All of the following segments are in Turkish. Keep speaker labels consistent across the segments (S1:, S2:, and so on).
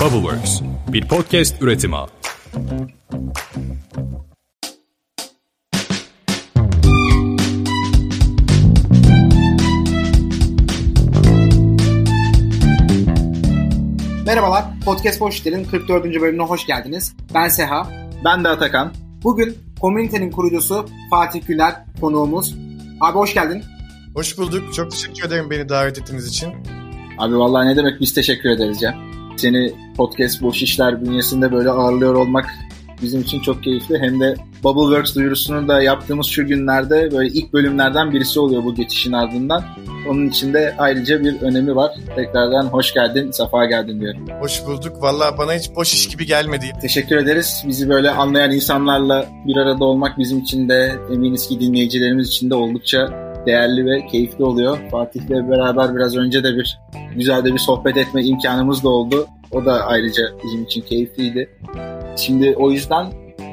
S1: Bubbleworks, bir podcast üretimi.
S2: Merhabalar, Podcast Boşler'in 44. bölümüne hoş geldiniz. Ben Seha.
S3: Ben de Atakan.
S2: Bugün komünitenin kurucusu Fatih Güler konuğumuz. Abi hoş geldin.
S4: Hoş bulduk. Çok teşekkür ederim beni davet ettiğiniz için.
S3: Abi vallahi ne demek biz teşekkür ederiz ya. Seni Podcast Boş İşler bünyesinde böyle ağırlıyor olmak bizim için çok keyifli. Hem de Bubbleworks duyurusunu da yaptığımız şu günlerde böyle ilk bölümlerden birisi oluyor bu geçişin ardından. Onun için de ayrıca bir önemi var. Tekrardan hoş geldin, safa geldin diyorum.
S4: Hoş bulduk. Valla bana hiç boş iş gibi gelmedi.
S3: Teşekkür ederiz. Bizi böyle anlayan insanlarla bir arada olmak bizim için de eminiz ki dinleyicilerimiz için de oldukça değerli ve keyifli oluyor. Fatih'le beraber biraz önce de bir güzel de bir sohbet etme imkanımız da oldu. O da ayrıca bizim için keyifliydi. Şimdi o yüzden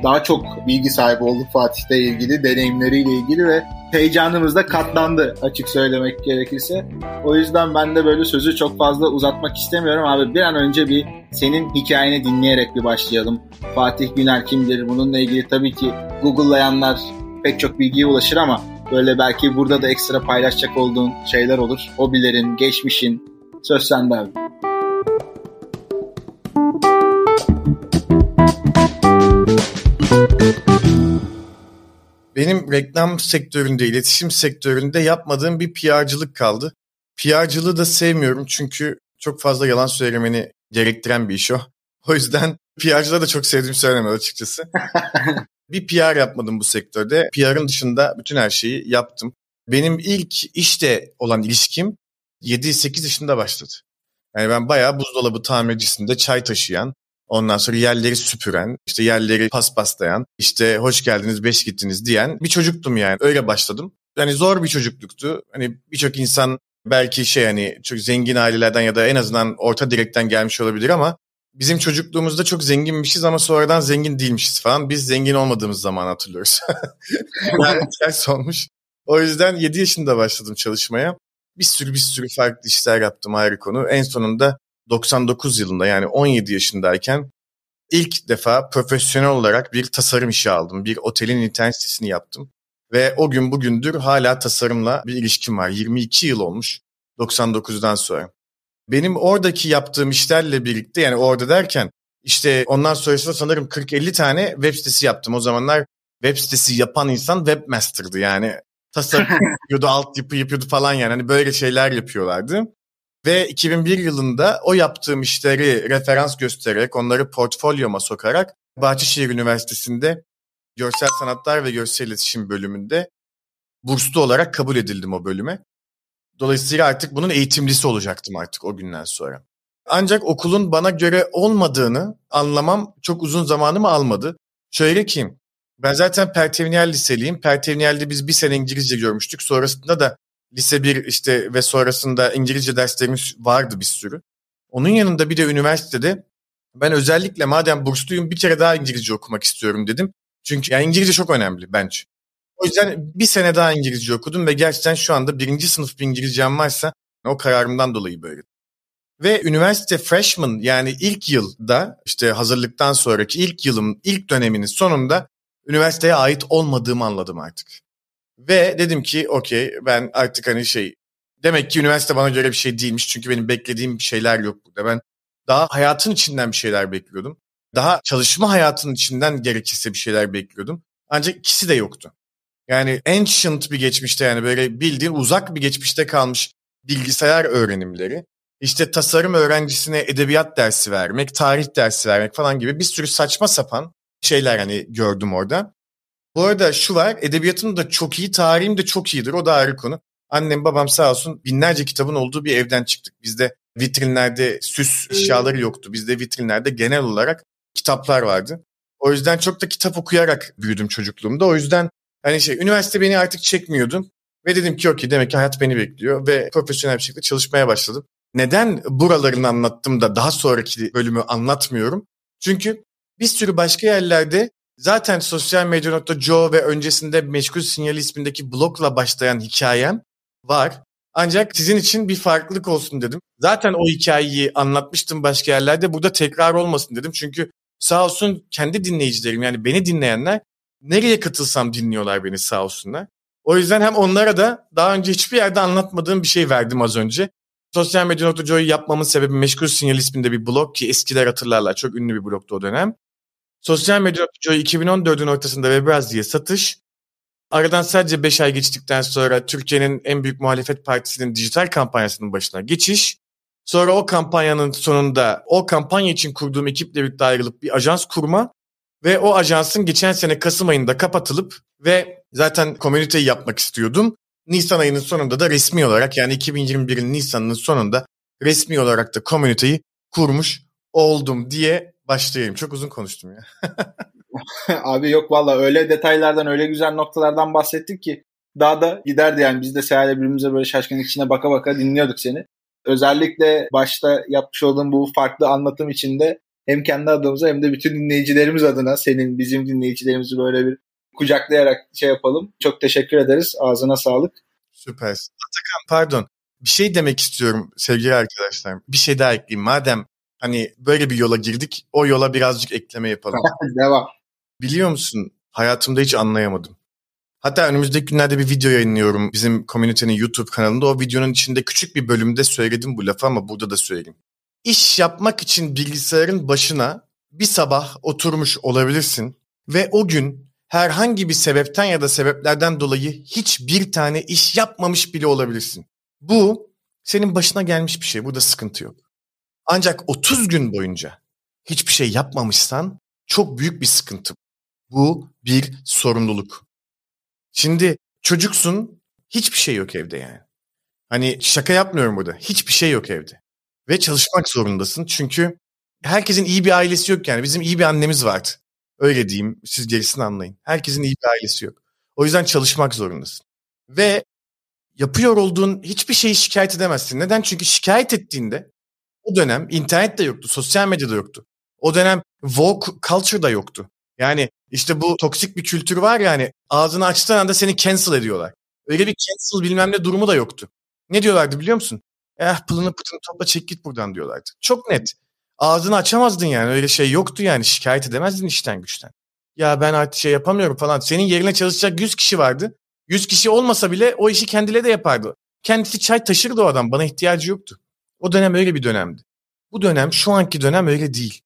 S3: daha çok bilgi sahibi olduk Fatih'le ilgili, deneyimleriyle ilgili ve heyecanımız da katlandı açık söylemek gerekirse. O yüzden ben de böyle sözü çok fazla uzatmak istemiyorum abi. Bir an önce bir senin hikayeni dinleyerek bir başlayalım. Fatih Güner kimdir? Bununla ilgili tabii ki Google'layanlar pek çok bilgiye ulaşır ama böyle belki burada da ekstra paylaşacak olduğun şeyler olur. Hobilerin, geçmişin. Söz sende abi.
S4: Benim reklam sektöründe, iletişim sektöründe yapmadığım bir PR'cılık kaldı. PR'cılığı da sevmiyorum çünkü çok fazla yalan söylemeni gerektiren bir iş o. O yüzden PR'cılığı da çok sevdiğim söylemez açıkçası. bir PR yapmadım bu sektörde. PR'ın dışında bütün her şeyi yaptım. Benim ilk işte olan ilişkim 7-8 yaşında başladı. Yani ben bayağı buzdolabı tamircisinde çay taşıyan, ondan sonra yerleri süpüren, işte yerleri paspaslayan, işte hoş geldiniz, beş gittiniz diyen bir çocuktum yani. Öyle başladım. Yani zor bir çocukluktu. Hani birçok insan belki şey hani çok zengin ailelerden ya da en azından orta direkten gelmiş olabilir ama bizim çocukluğumuzda çok zenginmişiz ama sonradan zengin değilmişiz falan. Biz zengin olmadığımız zaman hatırlıyoruz. yani ters olmuş. O yüzden 7 yaşında başladım çalışmaya. Bir sürü bir sürü farklı işler yaptım ayrı konu. En sonunda 99 yılında yani 17 yaşındayken ilk defa profesyonel olarak bir tasarım işi aldım. Bir otelin internet sitesini yaptım. Ve o gün bugündür hala tasarımla bir ilişkim var. 22 yıl olmuş 99'dan sonra. Benim oradaki yaptığım işlerle birlikte yani orada derken işte ondan sonrasında sanırım 40-50 tane web sitesi yaptım. O zamanlar web sitesi yapan insan webmaster'dı yani. Tasarım yapıyordu, altyapı yapıyordu falan yani. Hani böyle şeyler yapıyorlardı. Ve 2001 yılında o yaptığım işleri referans göstererek, onları portfolyoma sokarak Bahçeşehir Üniversitesi'nde Görsel Sanatlar ve Görsel İletişim bölümünde burslu olarak kabul edildim o bölüme. Dolayısıyla artık bunun eğitimlisi olacaktım artık o günden sonra. Ancak okulun bana göre olmadığını anlamam çok uzun zamanımı almadı. Şöyle ki ben zaten Pertevniyel liseliyim. Pertevniyel'de biz bir sene İngilizce görmüştük. Sonrasında da lise 1 işte ve sonrasında İngilizce derslerimiz vardı bir sürü. Onun yanında bir de üniversitede ben özellikle madem bursluyum bir kere daha İngilizce okumak istiyorum dedim. Çünkü yani İngilizce çok önemli bence. O yüzden bir sene daha İngilizce okudum ve gerçekten şu anda birinci sınıf bir İngilizcem varsa o kararımdan dolayı böyle. Ve üniversite freshman yani ilk yılda işte hazırlıktan sonraki ilk yılım ilk döneminin sonunda üniversiteye ait olmadığımı anladım artık. Ve dedim ki okey ben artık hani şey demek ki üniversite bana göre bir şey değilmiş. Çünkü benim beklediğim şeyler yok burada. Ben daha hayatın içinden bir şeyler bekliyordum. Daha çalışma hayatının içinden gerekirse bir şeyler bekliyordum. Ancak ikisi de yoktu. Yani ancient bir geçmişte yani böyle bildiğin uzak bir geçmişte kalmış bilgisayar öğrenimleri. İşte tasarım öğrencisine edebiyat dersi vermek, tarih dersi vermek falan gibi bir sürü saçma sapan şeyler hani gördüm orada. Bu arada şu var, edebiyatım da çok iyi, tarihim de çok iyidir. O da ayrı konu. Annem babam sağ olsun binlerce kitabın olduğu bir evden çıktık. Bizde vitrinlerde süs eşyaları yoktu. Bizde vitrinlerde genel olarak kitaplar vardı. O yüzden çok da kitap okuyarak büyüdüm çocukluğumda. O yüzden hani şey üniversite beni artık çekmiyordu. Ve dedim ki okey demek ki hayat beni bekliyor ve profesyonel bir şekilde çalışmaya başladım. Neden buralarını anlattım da daha sonraki bölümü anlatmıyorum? Çünkü bir sürü başka yerlerde zaten sosyal medya.co ve öncesinde Meşgul Sinyali ismindeki blogla başlayan hikayem var. Ancak sizin için bir farklılık olsun dedim. Zaten o hikayeyi anlatmıştım başka yerlerde. Burada tekrar olmasın dedim. Çünkü sağ olsun kendi dinleyicilerim yani beni dinleyenler nereye katılsam dinliyorlar beni sağ olsunlar. O yüzden hem onlara da daha önce hiçbir yerde anlatmadığım bir şey verdim az önce. Sosyal medya nokta yapmamın sebebi Meşgul Sinyal isminde bir blog ki eskiler hatırlarlar. Çok ünlü bir blogtu o dönem. Sosyal medya nokta 2014'ün ortasında ve biraz diye satış. Aradan sadece 5 ay geçtikten sonra Türkiye'nin en büyük muhalefet partisinin dijital kampanyasının başına geçiş. Sonra o kampanyanın sonunda o kampanya için kurduğum ekiple birlikte ayrılıp bir ajans kurma ve o ajansın geçen sene Kasım ayında kapatılıp ve zaten komüniteyi yapmak istiyordum. Nisan ayının sonunda da resmi olarak yani 2021'in Nisan'ının sonunda resmi olarak da komüniteyi kurmuş oldum diye başlayayım. Çok uzun konuştum ya.
S3: Abi yok valla öyle detaylardan öyle güzel noktalardan bahsettik ki daha da giderdi yani biz de Seher'le birbirimize böyle şaşkın içine baka baka dinliyorduk seni. Özellikle başta yapmış olduğum bu farklı anlatım içinde hem kendi adımıza hem de bütün dinleyicilerimiz adına senin bizim dinleyicilerimizi böyle bir kucaklayarak şey yapalım. Çok teşekkür ederiz. Ağzına sağlık.
S4: Süpersin. Atakan pardon. Bir şey demek istiyorum sevgili arkadaşlar. Bir şey daha ekleyeyim. Madem hani böyle bir yola girdik o yola birazcık ekleme yapalım.
S3: Devam.
S4: Biliyor musun hayatımda hiç anlayamadım. Hatta önümüzdeki günlerde bir video yayınlıyorum bizim komünitenin YouTube kanalında. O videonun içinde küçük bir bölümde söyledim bu lafı ama burada da söyleyeyim. İş yapmak için bilgisayarın başına bir sabah oturmuş olabilirsin ve o gün herhangi bir sebepten ya da sebeplerden dolayı hiçbir tane iş yapmamış bile olabilirsin. Bu senin başına gelmiş bir şey. Burada sıkıntı yok. Ancak 30 gün boyunca hiçbir şey yapmamışsan çok büyük bir sıkıntı. Bu bir sorumluluk. Şimdi çocuksun hiçbir şey yok evde yani. Hani şaka yapmıyorum burada. Hiçbir şey yok evde. Ve çalışmak zorundasın çünkü herkesin iyi bir ailesi yok yani. Bizim iyi bir annemiz vardı. Öyle diyeyim siz gerisini anlayın. Herkesin iyi bir ailesi yok. O yüzden çalışmak zorundasın. Ve yapıyor olduğun hiçbir şeyi şikayet edemezsin. Neden? Çünkü şikayet ettiğinde o dönem internet de yoktu, sosyal medya da yoktu. O dönem woke culture da yoktu. Yani işte bu toksik bir kültür var ya hani ağzını açtığın anda seni cancel ediyorlar. Öyle bir cancel bilmem ne durumu da yoktu. Ne diyorlardı biliyor musun? Eh pılını pıtını topla çek git buradan diyorlardı. Çok net. Ağzını açamazdın yani öyle şey yoktu yani şikayet edemezdin işten güçten. Ya ben artık şey yapamıyorum falan. Senin yerine çalışacak 100 kişi vardı. 100 kişi olmasa bile o işi kendileri de yapardı. Kendisi çay taşırdı o adam. Bana ihtiyacı yoktu. O dönem öyle bir dönemdi. Bu dönem şu anki dönem öyle değil.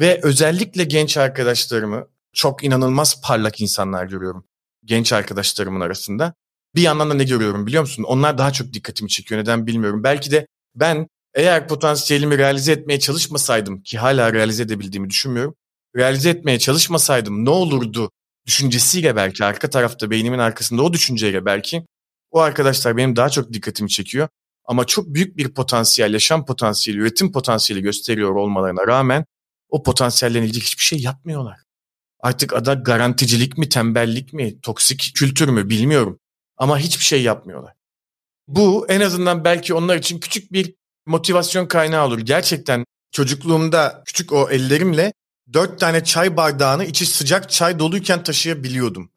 S4: Ve özellikle genç arkadaşlarımı çok inanılmaz parlak insanlar görüyorum. Genç arkadaşlarımın arasında. Bir yandan da ne görüyorum biliyor musun? Onlar daha çok dikkatimi çekiyor. Neden bilmiyorum. Belki de ben eğer potansiyelimi realize etmeye çalışmasaydım ki hala realize edebildiğimi düşünmüyorum. Realize etmeye çalışmasaydım ne olurdu düşüncesiyle belki arka tarafta beynimin arkasında o düşünceyle belki o arkadaşlar benim daha çok dikkatimi çekiyor. Ama çok büyük bir potansiyel, yaşam potansiyeli, üretim potansiyeli gösteriyor olmalarına rağmen o potansiyellerle ilgili hiçbir şey yapmıyorlar. Artık ada garanticilik mi, tembellik mi, toksik kültür mü bilmiyorum. Ama hiçbir şey yapmıyorlar. Bu en azından belki onlar için küçük bir motivasyon kaynağı olur. Gerçekten çocukluğumda küçük o ellerimle dört tane çay bardağını içi sıcak çay doluyken taşıyabiliyordum.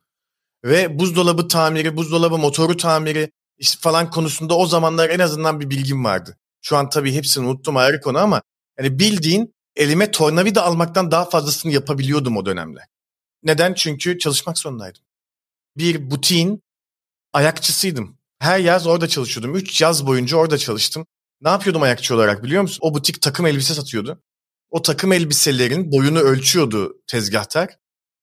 S4: Ve buzdolabı tamiri, buzdolabı motoru tamiri işte falan konusunda o zamanlar en azından bir bilgim vardı. Şu an tabii hepsini unuttum ayrı konu ama yani bildiğin elime tornavida almaktan daha fazlasını yapabiliyordum o dönemde. Neden? Çünkü çalışmak zorundaydım. Bir butiğin ayakçısıydım. Her yaz orada çalışıyordum. Üç yaz boyunca orada çalıştım. Ne yapıyordum ayakçı olarak biliyor musun? O butik takım elbise satıyordu. O takım elbiselerin boyunu ölçüyordu tezgahtar.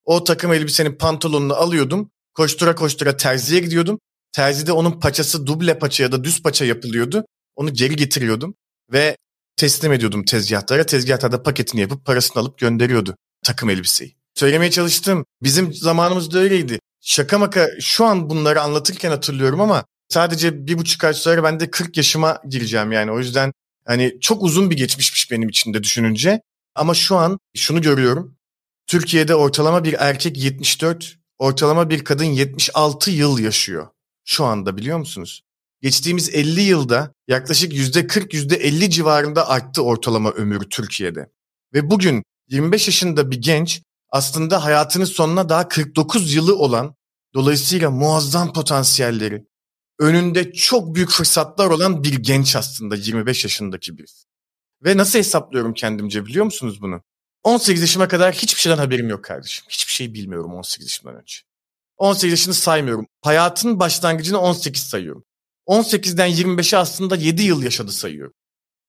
S4: O takım elbisenin pantolonunu alıyordum. Koştura koştura terziye gidiyordum. Terzide onun paçası duble paça ya da düz paça yapılıyordu. Onu geri getiriyordum ve teslim ediyordum tezgahtara. Tezgahtar da paketini yapıp parasını alıp gönderiyordu takım elbiseyi. Söylemeye çalıştım. Bizim zamanımızda öyleydi. Şaka maka şu an bunları anlatırken hatırlıyorum ama sadece bir buçuk ay sonra ben de 40 yaşıma gireceğim yani. O yüzden hani çok uzun bir geçmişmiş benim için de düşününce. Ama şu an şunu görüyorum. Türkiye'de ortalama bir erkek 74, ortalama bir kadın 76 yıl yaşıyor. Şu anda biliyor musunuz? Geçtiğimiz 50 yılda yaklaşık %40 %50 civarında arttı ortalama ömrü Türkiye'de. Ve bugün 25 yaşında bir genç aslında hayatının sonuna daha 49 yılı olan dolayısıyla muazzam potansiyelleri, önünde çok büyük fırsatlar olan bir genç aslında 25 yaşındaki birisi. Ve nasıl hesaplıyorum kendimce biliyor musunuz bunu? 18 yaşıma kadar hiçbir şeyden haberim yok kardeşim. Hiçbir şey bilmiyorum 18 yaşından önce. 18 yaşını saymıyorum. Hayatın başlangıcını 18 sayıyorum. 18'den 25'e aslında 7 yıl yaşadı sayıyorum.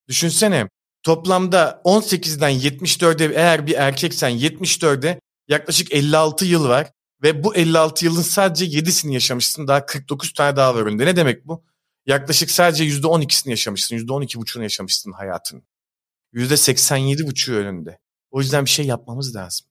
S4: Düşünsene toplamda 18'den 74'e eğer bir erkeksen 74'e yaklaşık 56 yıl var. Ve bu 56 yılın sadece 7'sini yaşamışsın. Daha 49 tane daha var önünde. Ne demek bu? Yaklaşık sadece %12'sini yaşamışsın. %12,5'unu yaşamışsın hayatın. %87,5'u önünde. O yüzden bir şey yapmamız lazım.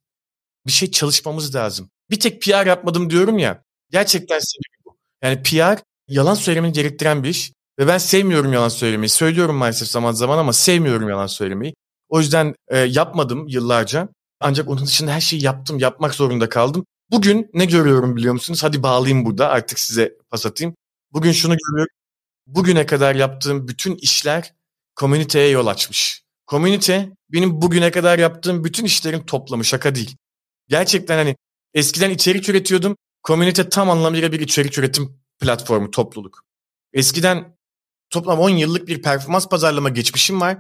S4: Bir şey çalışmamız lazım. Bir tek PR yapmadım diyorum ya. Gerçekten sebebi bu. Yani PR yalan söylemeni gerektiren bir iş. Ve ben sevmiyorum yalan söylemeyi. Söylüyorum maalesef zaman zaman ama sevmiyorum yalan söylemeyi. O yüzden e, yapmadım yıllarca. Ancak onun dışında her şeyi yaptım. Yapmak zorunda kaldım. Bugün ne görüyorum biliyor musunuz? Hadi bağlayayım burada artık size pas atayım. Bugün şunu görüyorum. Bugüne kadar yaptığım bütün işler komüniteye yol açmış. Komünite benim bugüne kadar yaptığım bütün işlerin toplamı şaka değil. Gerçekten hani eskiden içerik üretiyordum. Komünite tam anlamıyla bir içerik üretim platformu, topluluk. Eskiden toplam 10 yıllık bir performans pazarlama geçmişim var.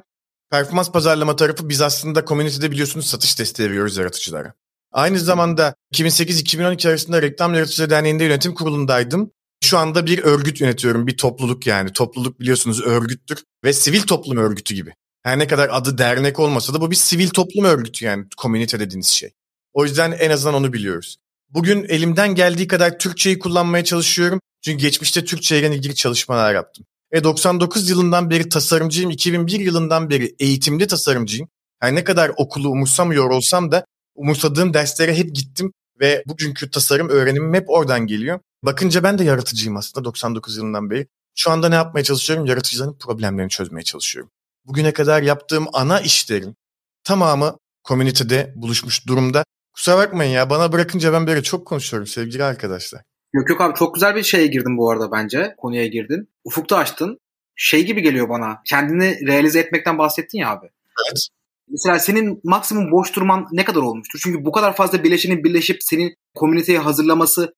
S4: Performans pazarlama tarafı biz aslında komünitede biliyorsunuz satış desteği veriyoruz yaratıcılara. Aynı zamanda 2008-2012 arasında Reklam Yaratıcıları Derneği'nde yönetim kurulundaydım. Şu anda bir örgüt yönetiyorum, bir topluluk yani. Topluluk biliyorsunuz örgüttür ve sivil toplum örgütü gibi. Her ne kadar adı dernek olmasa da bu bir sivil toplum örgütü yani komünite dediğiniz şey. O yüzden en azından onu biliyoruz. Bugün elimden geldiği kadar Türkçeyi kullanmaya çalışıyorum. Çünkü geçmişte Türkçe ile ilgili çalışmalar yaptım. E 99 yılından beri tasarımcıyım, 2001 yılından beri eğitimli tasarımcıyım. Her ne kadar okulu umursamıyor olsam da umursadığım derslere hep gittim ve bugünkü tasarım öğrenimim hep oradan geliyor. Bakınca ben de yaratıcıyım aslında 99 yılından beri. Şu anda ne yapmaya çalışıyorum? Yaratıcıların problemlerini çözmeye çalışıyorum. Bugüne kadar yaptığım ana işlerin tamamı komünitede buluşmuş durumda. Kusura bakmayın ya bana bırakınca ben böyle çok konuşuyorum sevgili arkadaşlar.
S2: Yok yok abi çok güzel bir şeye girdin bu arada bence. Konuya girdin. Ufukta açtın. Şey gibi geliyor bana. Kendini realize etmekten bahsettin ya abi.
S4: Evet.
S2: Mesela senin maksimum boş durman ne kadar olmuştur? Çünkü bu kadar fazla bileşenin birleşip senin komüniteye hazırlaması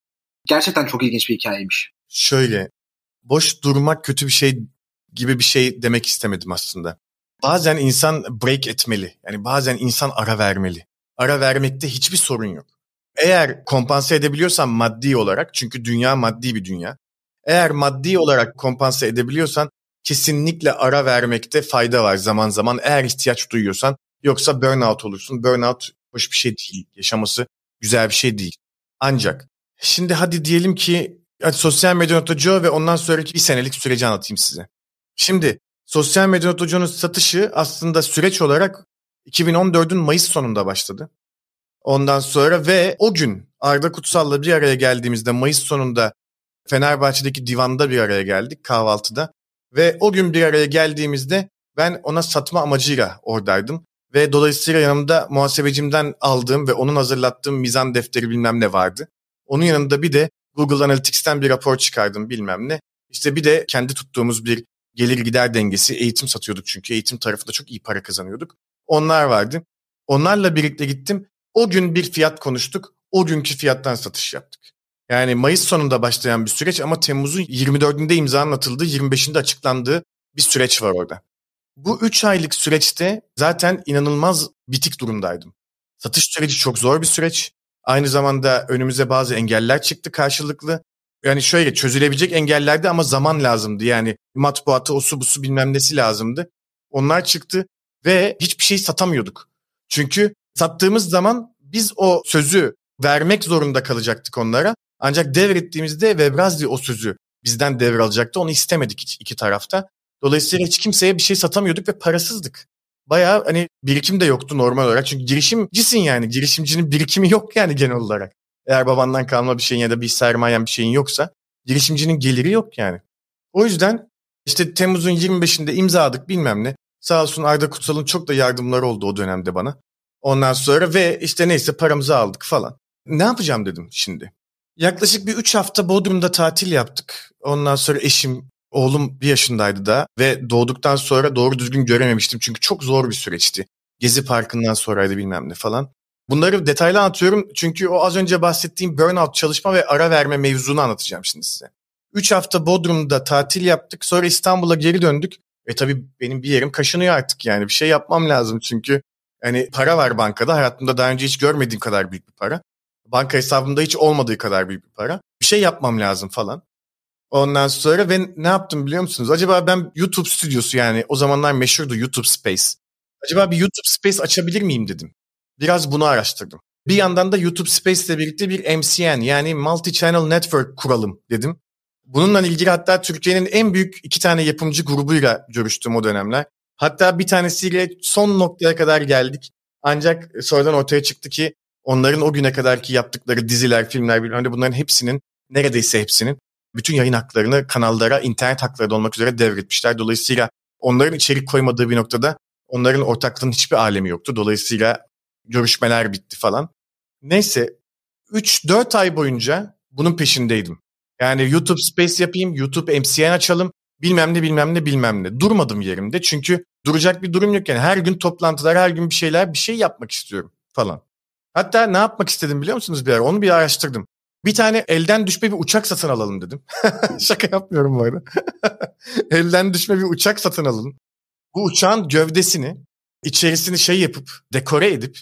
S2: gerçekten çok ilginç bir hikayeymiş.
S4: Şöyle, boş durmak kötü bir şey gibi bir şey demek istemedim aslında. Bazen insan break etmeli. Yani bazen insan ara vermeli. Ara vermekte hiçbir sorun yok. Eğer kompanse edebiliyorsan maddi olarak çünkü dünya maddi bir dünya. Eğer maddi olarak kompanse edebiliyorsan kesinlikle ara vermekte fayda var zaman zaman eğer ihtiyaç duyuyorsan. Yoksa burnout olursun. Burnout hoş bir şey değil. Yaşaması güzel bir şey değil. Ancak şimdi hadi diyelim ki hadi sosyal medya notocu ve ondan sonraki bir senelik süreci anlatayım size. Şimdi sosyal medya notocu'nun satışı aslında süreç olarak 2014'ün Mayıs sonunda başladı. Ondan sonra ve o gün Arda Kutsal'la bir araya geldiğimizde Mayıs sonunda Fenerbahçe'deki divanda bir araya geldik kahvaltıda. Ve o gün bir araya geldiğimizde ben ona satma amacıyla oradaydım. Ve dolayısıyla yanımda muhasebecimden aldığım ve onun hazırlattığım mizan defteri bilmem ne vardı. Onun yanında bir de Google Analytics'ten bir rapor çıkardım bilmem ne. İşte bir de kendi tuttuğumuz bir gelir gider dengesi eğitim satıyorduk çünkü eğitim tarafında çok iyi para kazanıyorduk. Onlar vardı. Onlarla birlikte gittim. O gün bir fiyat konuştuk. O günkü fiyattan satış yaptık. Yani Mayıs sonunda başlayan bir süreç ama Temmuz'un 24'ünde imza atıldığı, 25'inde açıklandığı bir süreç var orada. Bu 3 aylık süreçte zaten inanılmaz bitik durumdaydım. Satış süreci çok zor bir süreç. Aynı zamanda önümüze bazı engeller çıktı karşılıklı. Yani şöyle çözülebilecek engellerdi ama zaman lazımdı. Yani matbuatı, osu busu bilmem nesi lazımdı. Onlar çıktı ve hiçbir şey satamıyorduk. Çünkü sattığımız zaman biz o sözü vermek zorunda kalacaktık onlara. Ancak devrettiğimizde Webrazi o sözü bizden devralacaktı. Onu istemedik iki tarafta. Dolayısıyla hiç kimseye bir şey satamıyorduk ve parasızdık. Bayağı hani birikim de yoktu normal olarak. Çünkü girişimcisin yani. Girişimcinin birikimi yok yani genel olarak. Eğer babandan kalma bir şeyin ya da bir sermayen bir şeyin yoksa girişimcinin geliri yok yani. O yüzden işte Temmuz'un 25'inde imzaladık bilmem ne. Sağ olsun Arda Kutsal'ın çok da yardımları oldu o dönemde bana. Ondan sonra ve işte neyse paramızı aldık falan. Ne yapacağım dedim şimdi. Yaklaşık bir 3 hafta Bodrum'da tatil yaptık. Ondan sonra eşim, oğlum bir yaşındaydı da ve doğduktan sonra doğru düzgün görememiştim. Çünkü çok zor bir süreçti. Gezi Parkı'ndan sonraydı bilmem ne falan. Bunları detaylı anlatıyorum çünkü o az önce bahsettiğim burnout çalışma ve ara verme mevzunu anlatacağım şimdi size. 3 hafta Bodrum'da tatil yaptık. Sonra İstanbul'a geri döndük. E tabii benim bir yerim kaşınıyor artık yani. Bir şey yapmam lazım çünkü hani para var bankada. Hayatımda daha önce hiç görmediğim kadar büyük bir para. Banka hesabımda hiç olmadığı kadar büyük bir para. Bir şey yapmam lazım falan. Ondan sonra ve ne yaptım biliyor musunuz? Acaba ben YouTube stüdyosu yani o zamanlar meşhurdu YouTube Space. Acaba bir YouTube Space açabilir miyim dedim. Biraz bunu araştırdım. Bir yandan da YouTube Space ile birlikte bir MCN yani Multi Channel Network kuralım dedim. Bununla ilgili hatta Türkiye'nin en büyük iki tane yapımcı grubuyla görüştüm o dönemler. Hatta bir tanesiyle son noktaya kadar geldik. Ancak sonradan ortaya çıktı ki onların o güne kadarki yaptıkları diziler, filmler, hani bunların hepsinin neredeyse hepsinin bütün yayın haklarını kanallara, internet hakları da olmak üzere devretmişler. Dolayısıyla onların içerik koymadığı bir noktada onların ortaklığının hiçbir alemi yoktu. Dolayısıyla görüşmeler bitti falan. Neyse 3-4 ay boyunca bunun peşindeydim. Yani YouTube Space yapayım, YouTube MCN açalım, bilmem ne bilmem ne bilmem ne. Durmadım yerimde çünkü duracak bir durum yok yani. Her gün toplantılar, her gün bir şeyler, bir şey yapmak istiyorum falan. Hatta ne yapmak istedim biliyor musunuz bir ara? Onu bir araştırdım. Bir tane elden düşme bir uçak satın alalım dedim. Şaka yapmıyorum bu arada. elden düşme bir uçak satın alalım. Bu uçağın gövdesini içerisini şey yapıp dekore edip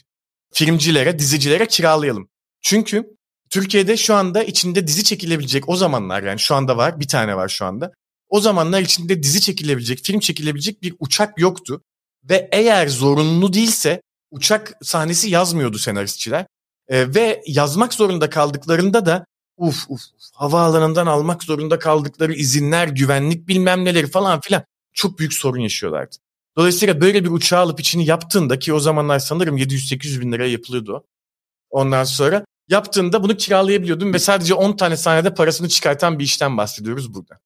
S4: filmcilere, dizicilere kiralayalım. Çünkü Türkiye'de şu anda içinde dizi çekilebilecek o zamanlar yani şu anda var bir tane var şu anda. O zamanlar içinde dizi çekilebilecek, film çekilebilecek bir uçak yoktu. Ve eğer zorunlu değilse uçak sahnesi yazmıyordu senaristçiler. Ee, ve yazmak zorunda kaldıklarında da uf uf havaalanından almak zorunda kaldıkları izinler, güvenlik bilmem neleri falan filan çok büyük sorun yaşıyorlardı. Dolayısıyla böyle bir uçağı alıp içini yaptığında ki o zamanlar sanırım 700-800 bin liraya yapılıyordu. Ondan sonra yaptığında bunu kiralayabiliyordun ve sadece 10 tane sahnede parasını çıkartan bir işten bahsediyoruz burada.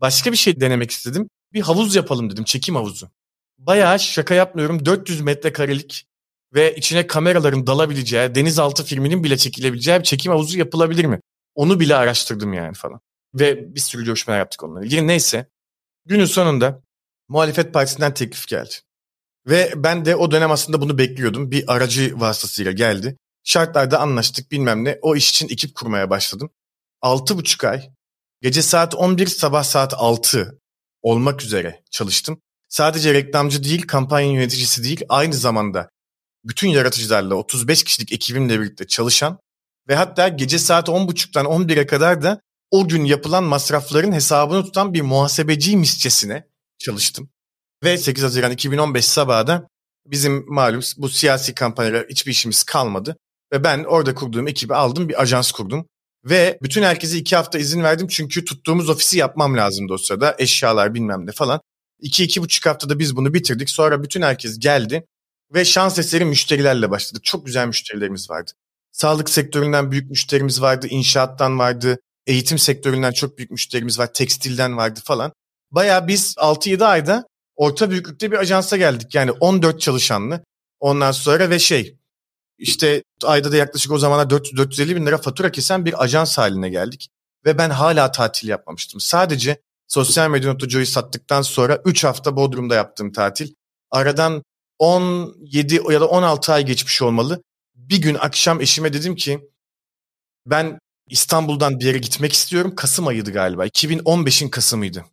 S4: Başka bir şey denemek istedim. Bir havuz yapalım dedim, çekim havuzu. Bayağı şaka yapmıyorum 400 metrekarelik ve içine kameraların dalabileceği, denizaltı filminin bile çekilebileceği bir çekim havuzu yapılabilir mi? Onu bile araştırdım yani falan. Ve bir sürü görüşmeler yaptık onunla ilgili. Neyse günün sonunda muhalefet partisinden teklif geldi. Ve ben de o dönem aslında bunu bekliyordum. Bir aracı vasıtasıyla geldi. Şartlarda anlaştık bilmem ne. O iş için ekip kurmaya başladım. Altı buçuk ay gece saat 11 sabah saat 6 olmak üzere çalıştım. Sadece reklamcı değil, kampanya yöneticisi değil, aynı zamanda bütün yaratıcılarla 35 kişilik ekibimle birlikte çalışan ve hatta gece saat 10.30'dan 11'e kadar da o gün yapılan masrafların hesabını tutan bir muhasebeciymişçesine çalıştım. Ve 8 Haziran 2015 sabahı da bizim malum bu siyasi kampanyalara hiçbir işimiz kalmadı. Ve ben orada kurduğum ekibi aldım bir ajans kurdum. Ve bütün herkese iki hafta izin verdim çünkü tuttuğumuz ofisi yapmam lazımdı o sırada. Eşyalar bilmem ne falan. İki, iki buçuk haftada biz bunu bitirdik. Sonra bütün herkes geldi. Ve şans eseri müşterilerle başladık. Çok güzel müşterilerimiz vardı. Sağlık sektöründen büyük müşterimiz vardı. inşaattan vardı. Eğitim sektöründen çok büyük müşterimiz var. Tekstilden vardı falan. Baya biz 6-7 ayda orta büyüklükte bir ajansa geldik. Yani 14 çalışanlı. Ondan sonra ve şey işte ayda da yaklaşık o zamana 400-450 bin lira fatura kesen bir ajans haline geldik. Ve ben hala tatil yapmamıştım. Sadece sosyal medya notu sattıktan sonra 3 hafta Bodrum'da yaptığım tatil. Aradan 17 ya da 16 ay geçmiş olmalı. Bir gün akşam eşime dedim ki ben İstanbul'dan bir yere gitmek istiyorum. Kasım ayıydı galiba. 2015'in Kasım'ıydı.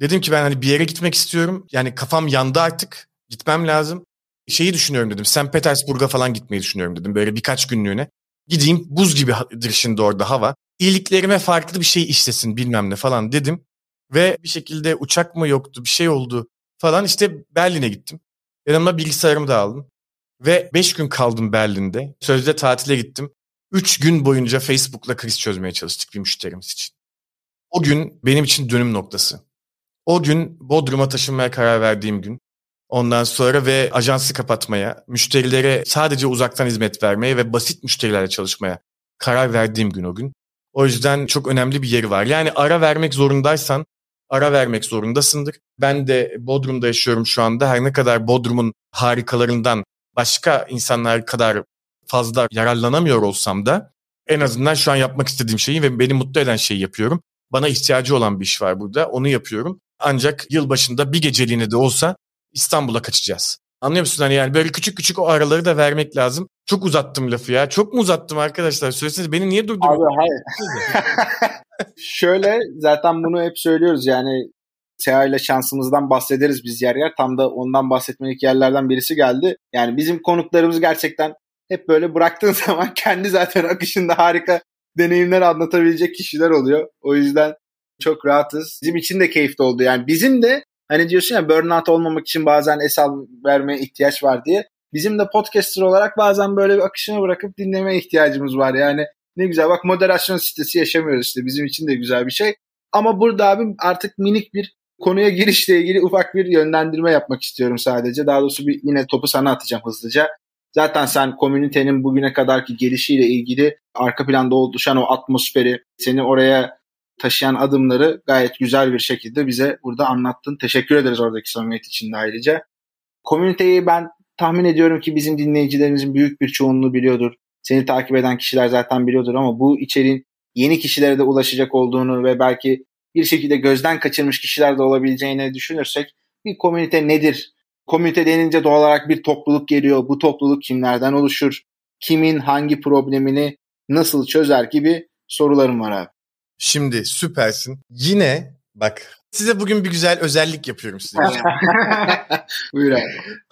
S4: Dedim ki ben hani bir yere gitmek istiyorum. Yani kafam yandı artık. Gitmem lazım. Şeyi düşünüyorum dedim. St. Petersburg'a falan gitmeyi düşünüyorum dedim. Böyle birkaç günlüğüne. Gideyim buz gibi şimdi orada hava. İyiliklerime farklı bir şey işlesin bilmem ne falan dedim. Ve bir şekilde uçak mı yoktu bir şey oldu falan işte Berlin'e gittim. Yanıma bilgisayarımı da aldım. Ve 5 gün kaldım Berlin'de. Sözde tatile gittim. 3 gün boyunca Facebook'la kriz çözmeye çalıştık bir müşterimiz için. O gün benim için dönüm noktası. O gün Bodrum'a taşınmaya karar verdiğim gün. Ondan sonra ve ajansı kapatmaya, müşterilere sadece uzaktan hizmet vermeye ve basit müşterilerle çalışmaya karar verdiğim gün o gün. O yüzden çok önemli bir yeri var. Yani ara vermek zorundaysan ara vermek zorundasındır. Ben de Bodrum'da yaşıyorum şu anda. Her ne kadar Bodrum'un harikalarından başka insanlar kadar fazla yararlanamıyor olsam da en azından şu an yapmak istediğim şeyi ve beni mutlu eden şeyi yapıyorum. Bana ihtiyacı olan bir iş var burada. Onu yapıyorum. Ancak yılbaşında bir geceliğine de olsa İstanbul'a kaçacağız. Anlıyor musun? Hani yani böyle küçük küçük o araları da vermek lazım. Çok uzattım lafı ya. Çok mu uzattım arkadaşlar? Söyleseniz beni niye durdurdunuz?
S3: Abi hayır. Şöyle zaten bunu hep söylüyoruz yani Seha ile şansımızdan bahsederiz biz yer yer. Tam da ondan bahsetmelik yerlerden birisi geldi. Yani bizim konuklarımız gerçekten hep böyle bıraktığın zaman kendi zaten akışında harika deneyimler anlatabilecek kişiler oluyor. O yüzden çok rahatız. Bizim için de keyifli oldu. Yani bizim de hani diyorsun ya burnout olmamak için bazen esal vermeye ihtiyaç var diye. Bizim de podcaster olarak bazen böyle bir akışına bırakıp dinlemeye ihtiyacımız var. Yani ne güzel bak moderasyon sitesi yaşamıyoruz işte bizim için de güzel bir şey. Ama burada abim artık minik bir konuya girişle ilgili ufak bir yönlendirme yapmak istiyorum sadece. Daha doğrusu bir, yine topu sana atacağım hızlıca. Zaten sen komünitenin bugüne kadarki gelişiyle ilgili arka planda oluşan o atmosferi, seni oraya taşıyan adımları gayet güzel bir şekilde bize burada anlattın. Teşekkür ederiz oradaki samimiyet için de ayrıca. Komüniteyi ben tahmin ediyorum ki bizim dinleyicilerimizin büyük bir çoğunluğu biliyordur. Seni takip eden kişiler zaten biliyordur ama bu içeriğin yeni kişilere de ulaşacak olduğunu ve belki bir şekilde gözden kaçırmış kişiler de olabileceğini düşünürsek bir komünite nedir? Komünite denince doğal olarak bir topluluk geliyor. Bu topluluk kimlerden oluşur? Kimin hangi problemini nasıl çözer gibi sorularım var abi.
S4: Şimdi süpersin. Yine bak size bugün bir güzel özellik yapıyorum size.
S3: Buyur abi.